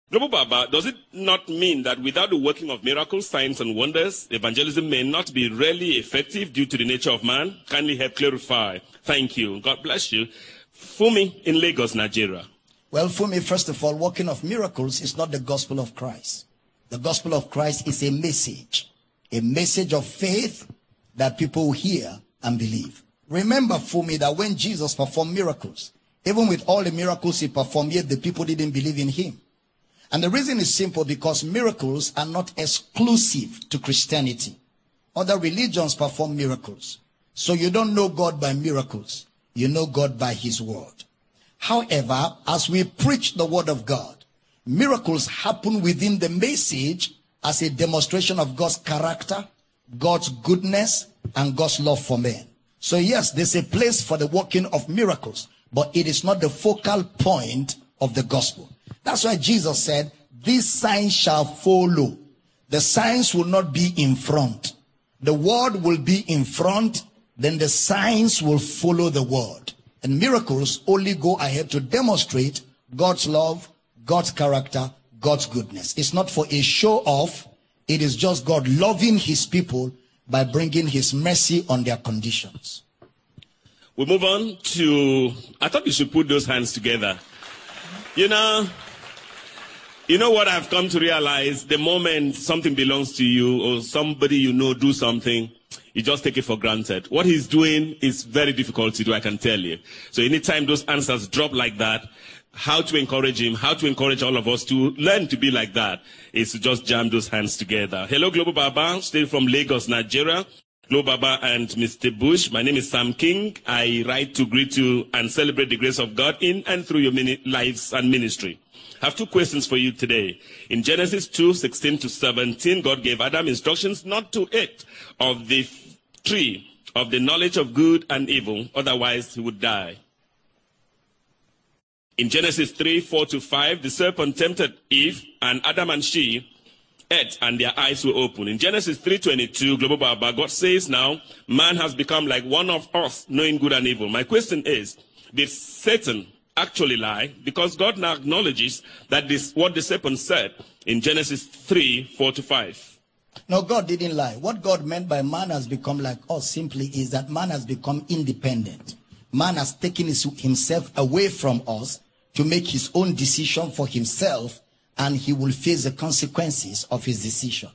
Global Baba, does it not mean that without the working of miracles, signs, and wonders, evangelism may not be really effective due to the nature of man? Kindly help clarify. Thank you. God bless you. Fumi in Lagos, Nigeria. Well, Fumi, first of all, working of miracles is not the gospel of Christ. The gospel of Christ is a message, a message of faith that people hear and believe. Remember, Fumi, that when Jesus performed miracles, even with all the miracles he performed, yet the people didn't believe in him. And the reason is simple because miracles are not exclusive to Christianity. Other religions perform miracles. So you don't know God by miracles. You know God by his word. However, as we preach the word of God, miracles happen within the message as a demonstration of God's character, God's goodness, and God's love for men. So yes, there's a place for the working of miracles, but it is not the focal point of the gospel. That's why Jesus said, these signs shall follow. The signs will not be in front. The word will be in front, then the signs will follow the word. And miracles only go ahead to demonstrate God's love, God's character, God's goodness. It's not for a show off. It is just God loving his people by bringing his mercy on their conditions. We move on to, I thought you should put those hands together. You know, you know what I've come to realize? The moment something belongs to you or somebody you know do something, you just take it for granted. What he's doing is very difficult to do, I can tell you. So anytime those answers drop like that, how to encourage him, how to encourage all of us to learn to be like that is to just jam those hands together. Hello, Global Baba, still from Lagos, Nigeria. Global Baba and Mr. Bush. My name is Sam King. I write to greet you and celebrate the grace of God in and through your many lives and ministry. I have two questions for you today. In Genesis 2, 16 to 17, God gave Adam instructions not to eat of the tree of the knowledge of good and evil, otherwise he would die. In Genesis 3, 4 to 5, the serpent tempted Eve, and Adam and she ate, and their eyes were open. In Genesis 3.22, Global Baba, God says now, man has become like one of us, knowing good and evil. My question is, did Satan actually lie? Because God now acknowledges that this, what the serpent said in Genesis 3, 4 to 5. No, God didn't lie. What God meant by man has become like us simply is that man has become independent. Man has taken his, himself away from us to make his own decision for himself and he will face the consequences of his decision.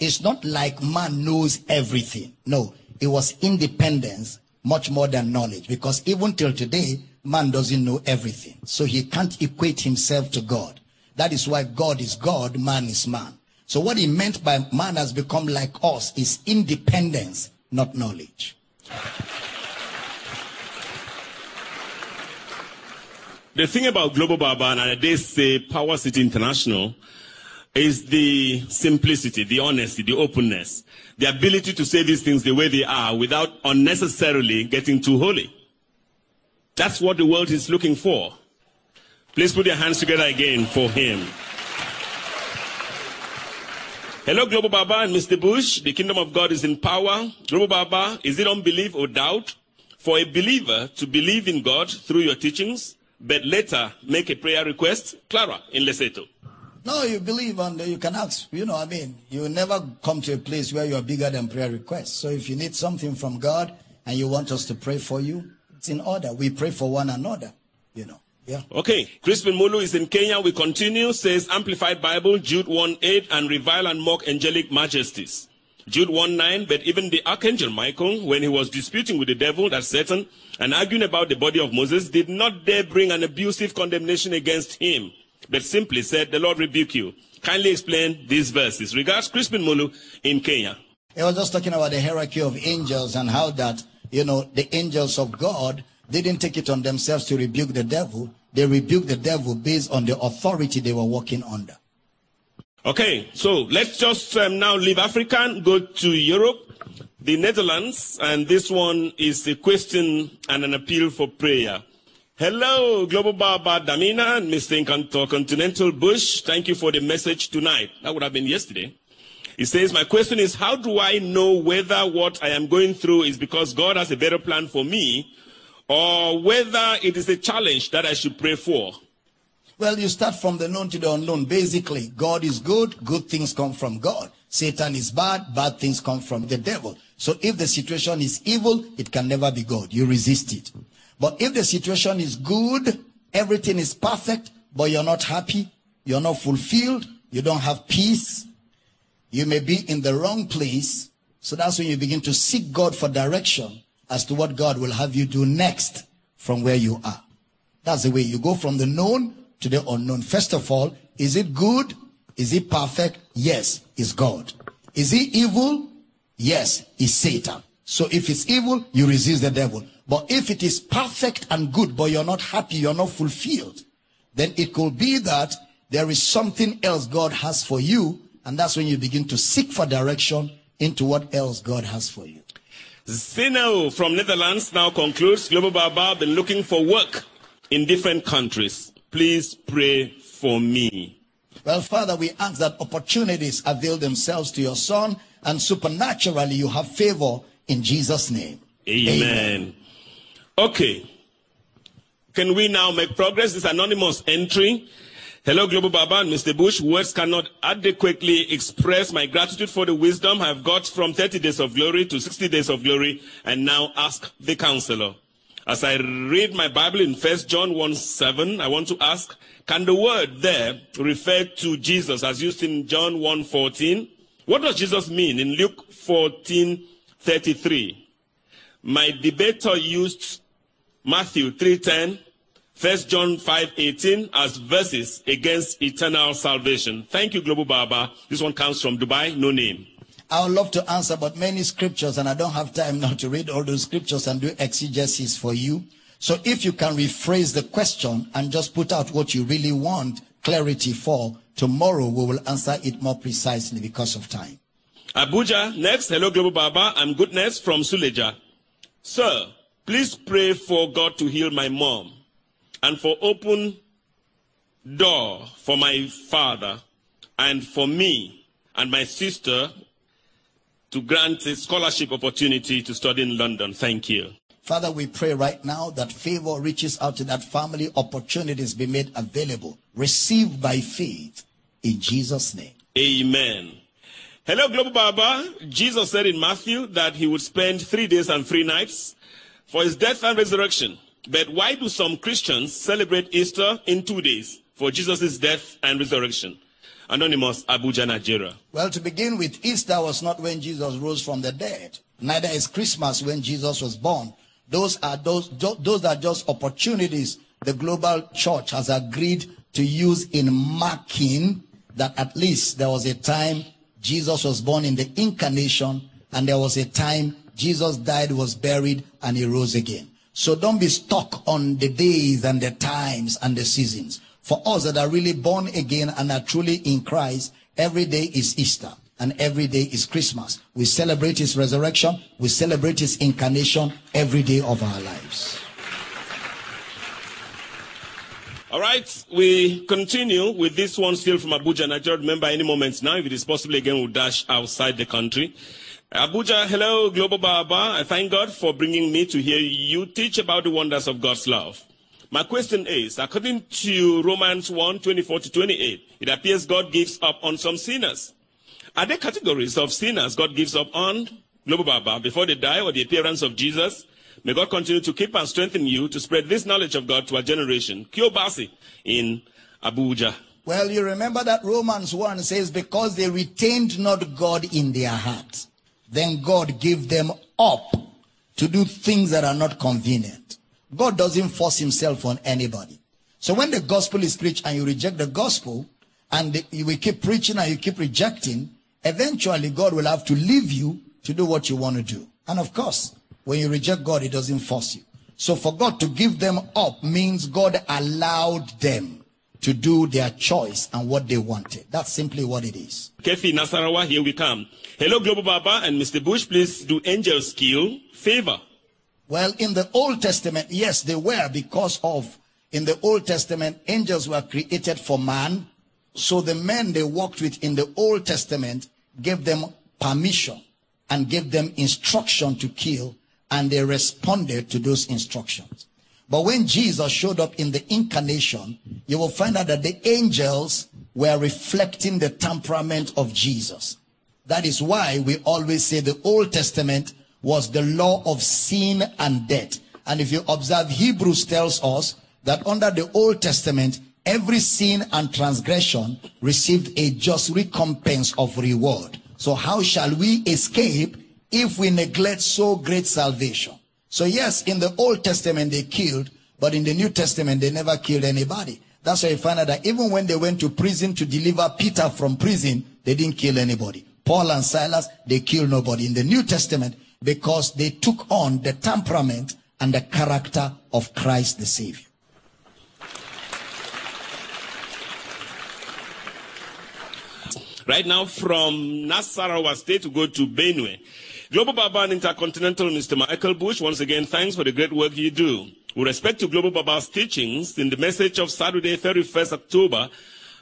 It's not like man knows everything. No, it was independence much more than knowledge because even till today, man doesn't know everything. So he can't equate himself to God. That is why God is God, man is man. So what he meant by man has become like us is independence, not knowledge. The thing about Global Baba and they say Power City International is the simplicity, the honesty, the openness, the ability to say these things the way they are without unnecessarily getting too holy. That's what the world is looking for. Please put your hands together again for him. Hello, Global Baba and Mr. Bush. The kingdom of God is in power. Global Baba, is it unbelief or doubt for a believer to believe in God through your teachings but later make a prayer request. Clara in Lesotho. No, you believe and you can ask. You know, I mean, you never come to a place where you are bigger than prayer requests. So if you need something from God and you want us to pray for you, it's in order. We pray for one another, you know. Yeah. Okay. Crispin Mulu is in Kenya. We continue. Says Amplified Bible, Jude 1 8, and revile and mock angelic majesties. Jude 1 9, but even the archangel Michael, when he was disputing with the devil, that's Satan, and arguing about the body of Moses, did not dare bring an abusive condemnation against him, but simply said, The Lord rebuke you. Kindly explain these verses. Regards Crispin Mulu in Kenya. He was just talking about the hierarchy of angels and how that, you know, the angels of God didn't take it on themselves to rebuke the devil. They rebuked the devil based on the authority they were working under. Okay, so let's just um, now leave Africa go to Europe, the Netherlands, and this one is a question and an appeal for prayer. Hello, Global Baba Damina and Mr. Continental Bush. Thank you for the message tonight. That would have been yesterday. He says, My question is, how do I know whether what I am going through is because God has a better plan for me or whether it is a challenge that I should pray for? Well, you start from the known to the unknown. Basically, God is good, good things come from God. Satan is bad, bad things come from the devil. So if the situation is evil, it can never be God. You resist it. But if the situation is good, everything is perfect, but you're not happy, you're not fulfilled, you don't have peace, you may be in the wrong place. So that's when you begin to seek God for direction as to what God will have you do next from where you are. That's the way you go from the known to the unknown. First of all, is it good? Is it perfect? Yes, it's God. Is it evil? Yes, it's Satan. So if it's evil, you resist the devil. But if it is perfect and good, but you're not happy, you're not fulfilled, then it could be that there is something else God has for you. And that's when you begin to seek for direction into what else God has for you. Zeno from Netherlands now concludes Global Baba been looking for work in different countries. Please pray for me. Well, Father, we ask that opportunities avail themselves to your son and supernaturally you have favor in Jesus' name. Amen. Amen. Okay. Can we now make progress? This anonymous entry. Hello, Global Baba and Mr. Bush. Words cannot adequately express my gratitude for the wisdom I've got from 30 days of glory to 60 days of glory and now ask the counselor. As I read my Bible in 1 John 1 7, I want to ask, can the word there refer to Jesus as used in John 1 14? What does Jesus mean in Luke 14 33? My debater used Matthew 3:10, 1 John 5:18 as verses against eternal salvation. Thank you, Global Baba. This one comes from Dubai, no name. I would love to answer, but many scriptures, and I don't have time now to read all those scriptures and do exegesis for you. So if you can rephrase the question and just put out what you really want clarity for, tomorrow we will answer it more precisely because of time. Abuja, next. Hello, Global Baba. I'm Goodness from Suleja. Sir, please pray for God to heal my mom and for open door for my father and for me and my sister to grant a scholarship opportunity to study in London. Thank you. Father, we pray right now that favor reaches out to that family, opportunities be made available. Receive by faith in Jesus' name. Amen. Hello, Global Baba. Jesus said in Matthew that he would spend three days and three nights for his death and resurrection. But why do some Christians celebrate Easter in two days for Jesus' death and resurrection? Anonymous, Abuja, Nigeria. Well, to begin with, Easter was not when Jesus rose from the dead. Neither is Christmas when Jesus was born. Those are those, those are just opportunities the global church has agreed to use in marking that at least there was a time Jesus was born in the incarnation and there was a time Jesus died, was buried, and he rose again. So don't be stuck on the days and the times and the seasons. For us that are really born again and are truly in Christ, every day is Easter and every day is Christmas. We celebrate his resurrection. We celebrate his incarnation every day of our lives. All right, we continue with this one still from Abuja, Nigeria. Remember, any moment now, if it is possible again, we'll dash outside the country. Abuja, hello, Global Baba. I thank God for bringing me to hear you teach about the wonders of God's love. My question is, according to Romans 1, 24 to 28, it appears God gives up on some sinners. Are there categories of sinners God gives up on, Global Baba, before they die or the appearance of Jesus? May God continue to keep and strengthen you to spread this knowledge of God to our generation. Kiobasi in Abuja. Well, you remember that Romans 1 says, because they retained not God in their hearts, then God gave them up to do things that are not convenient. God doesn't force himself on anybody. So when the gospel is preached and you reject the gospel, and you will keep preaching and you keep rejecting, eventually God will have to leave you to do what you want to do. And of course, when you reject God, He doesn't force you. So for God to give them up means God allowed them to do their choice and what they wanted. That's simply what it is. Keffi Nasarawa, here we come. Hello, Global Baba and Mr. Bush. Please do angels kill favor? Well, in the Old Testament, yes, they were because of, in the Old Testament, angels were created for man. So the men they worked with in the Old Testament gave them permission and gave them instruction to kill, and they responded to those instructions. But when Jesus showed up in the incarnation, you will find out that the angels were reflecting the temperament of Jesus. That is why we always say the Old Testament was the law of sin and death. And if you observe, Hebrews tells us that under the Old Testament, every sin and transgression received a just recompense of reward. So how shall we escape if we neglect so great salvation? So yes, in the Old Testament they killed, but in the New Testament they never killed anybody. That's why you find out that even when they went to prison to deliver Peter from prison, they didn't kill anybody. Paul and Silas, they killed nobody. In the New Testament, because they took on the temperament and the character of Christ the Savior. Right now, from Nasarawa State to go to Benue. Global Baba and Intercontinental Mr. Michael Bush, once again, thanks for the great work you do. With respect to Global Baba's teachings in the message of Saturday, 31st October,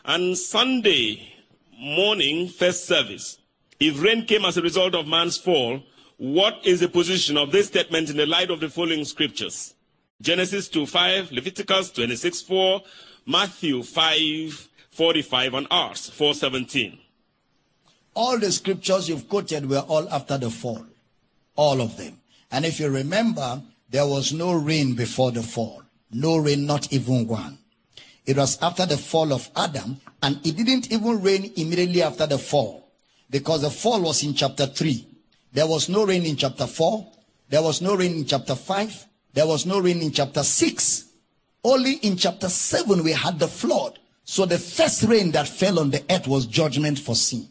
and Sunday morning, first service, if rain came as a result of man's fall, what is the position of this statement in the light of the following scriptures? Genesis 2 5, Leviticus 26 4, Matthew 5 45, and Acts 4 17. All the scriptures you've quoted were all after the fall. All of them. And if you remember, there was no rain before the fall. No rain, not even one. It was after the fall of Adam, and it didn't even rain immediately after the fall. Because the fall was in chapter 3. There was no rain in chapter 4. There was no rain in chapter 5. There was no rain in chapter 6. Only in chapter 7 we had the flood. So the first rain that fell on the earth was judgment for sin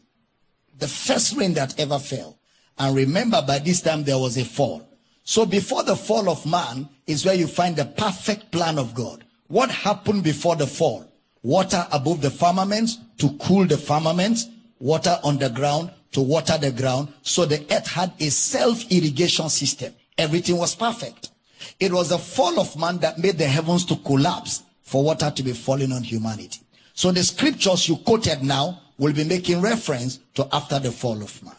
the first rain that ever fell. And remember, by this time there was a fall. So before the fall of man is where you find the perfect plan of God. What happened before the fall? Water above the firmaments to cool the firmaments, water on the ground to water the ground. So the earth had a self-irrigation system. Everything was perfect. It was the fall of man that made the heavens to collapse for water to be falling on humanity. So the scriptures you quoted now will be making reference to after the fall of man.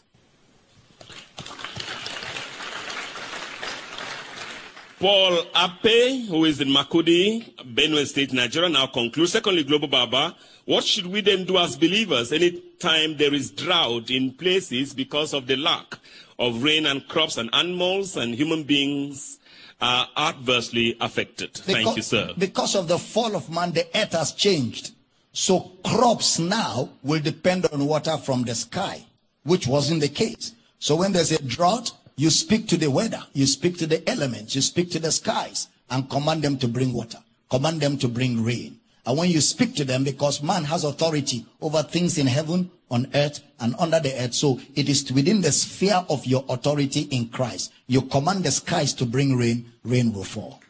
Paul Ape, who is in Makurdi, Benue State, Nigeria, now concludes. Secondly, Global Baba, what should we then do as believers anytime there is drought in places because of the lack of rain and crops and animals and human beings are adversely affected? Because, Thank you, sir. Because of the fall of man, the earth has changed. So crops now will depend on water from the sky, which wasn't the case. So when there's a drought, you speak to the weather, you speak to the elements, you speak to the skies and command them to bring water, command them to bring rain. And when you speak to them, because man has authority over things in heaven, on earth, and under the earth. So it is within the sphere of your authority in Christ. You command the skies to bring rain, rain will fall.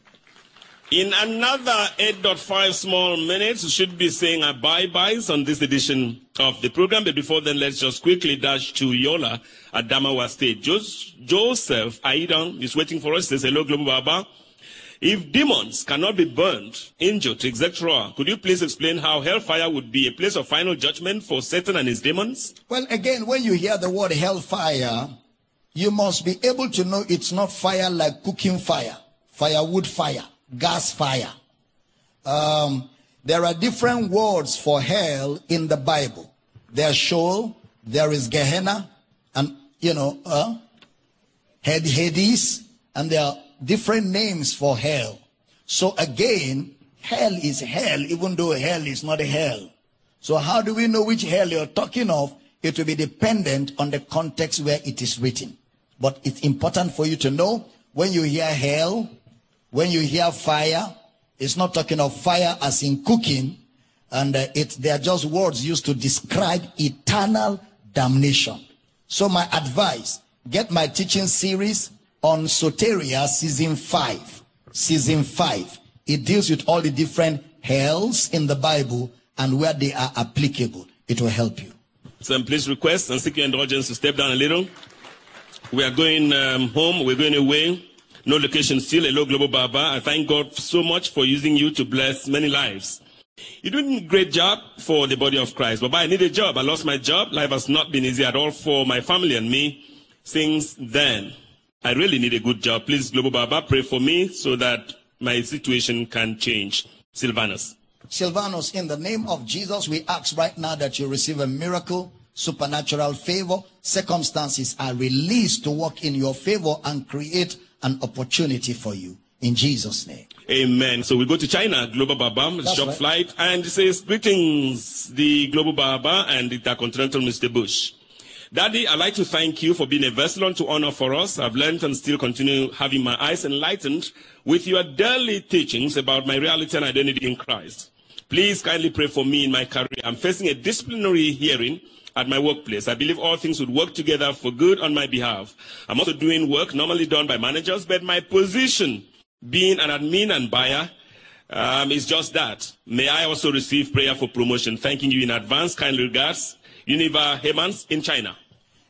In another 8.5 small minutes, we should be saying our bye-byes on this edition of the program. But before then, let's just quickly dash to Yola Adamawa State. Joseph Aidan is waiting for us. Says, hello, Global Baba. If demons cannot be burned, injured, etc., could you please explain how hellfire would be a place of final judgment for Satan and his demons? Well, again, when you hear the word hellfire, you must be able to know it's not fire like cooking fire, firewood fire gas fire. Um, there are different words for hell in the Bible. There's Sheol, there is Gehenna, and you know, uh, Hades, and there are different names for hell. So again, hell is hell, even though hell is not hell. So how do we know which hell you're talking of? It will be dependent on the context where it is written. But it's important for you to know when you hear hell, when you hear fire, it's not talking of fire as in cooking, and uh, it, they are just words used to describe eternal damnation. So my advice, get my teaching series on Soteria season 5. Season 5. It deals with all the different hells in the Bible and where they are applicable. It will help you. So please request and seek your indulgence to step down a little. We are going um, home. We're going away. No location still. Hello, Global Baba. I thank God so much for using you to bless many lives. You're doing a great job for the body of Christ. Baba, I need a job. I lost my job. Life has not been easy at all for my family and me since then. I really need a good job. Please, Global Baba, pray for me so that my situation can change. Silvanus. Silvanus, in the name of Jesus, we ask right now that you receive a miracle, supernatural favor. Circumstances are released to work in your favor and create an opportunity for you. In Jesus' name. Amen. So we go to China, Global Baba, That's shop right. flight, and it says, Greetings, the Global Baba and the Intercontinental Mr. Bush. Daddy, I'd like to thank you for being a vessel unto honor for us. I've learned and still continue having my eyes enlightened with your daily teachings about my reality and identity in Christ. Please kindly pray for me in my career. I'm facing a disciplinary hearing at my workplace. I believe all things would work together for good on my behalf. I'm also doing work normally done by managers, but my position, being an admin and buyer, um, is just that. May I also receive prayer for promotion. Thanking you in advance. Kind regards. Univa Hemans in China.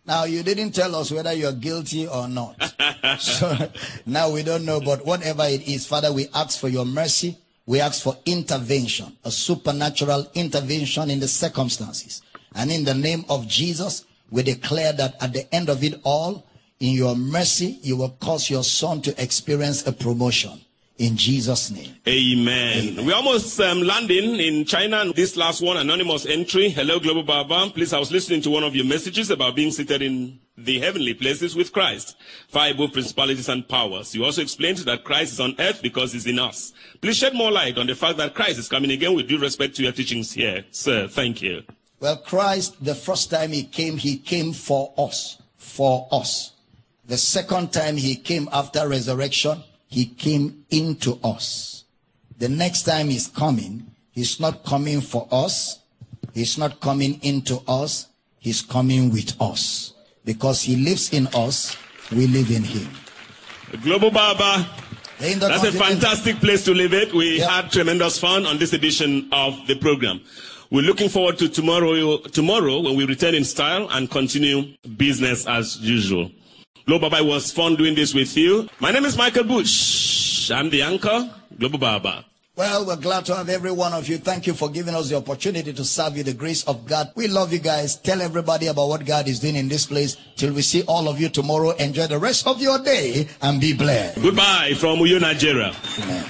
Now, you didn't tell us whether you're guilty or not. so now we don't know, but whatever it is, Father, we ask for your mercy. We ask for intervention, a supernatural intervention in the circumstances. And in the name of Jesus, we declare that at the end of it all, in your mercy, you will cause your son to experience a promotion. In Jesus' name. Amen. We're almost um, landing in China. This last one, anonymous entry. Hello, Global Baba. Please, I was listening to one of your messages about being seated in the heavenly places with Christ, far above principalities and powers. You also explained that Christ is on earth because he's in us. Please shed more light on the fact that Christ is coming again with due respect to your teachings here. Sir, thank you. Well, Christ, the first time he came, he came for us. For us. The second time he came after resurrection, he came into us. The next time he's coming, he's not coming for us. He's not coming into us. He's coming with us. Because he lives in us, we live in him. Global Baba, That's a fantastic place to live it. We Yeah. had tremendous fun on this edition of the program. We're looking forward to tomorrow, tomorrow when we return in style and continue business as usual. Global Baba, was fun doing this with you. My name is Michael Bush. I'm the anchor, Global Baba. Well, we're glad to have every one of you. Thank you for giving us the opportunity to serve you the grace of God. We love you guys. Tell everybody about what God is doing in this place. Till we see all of you tomorrow. Enjoy the rest of your day and be blessed. Goodbye from Uyo, Nigeria. Amen.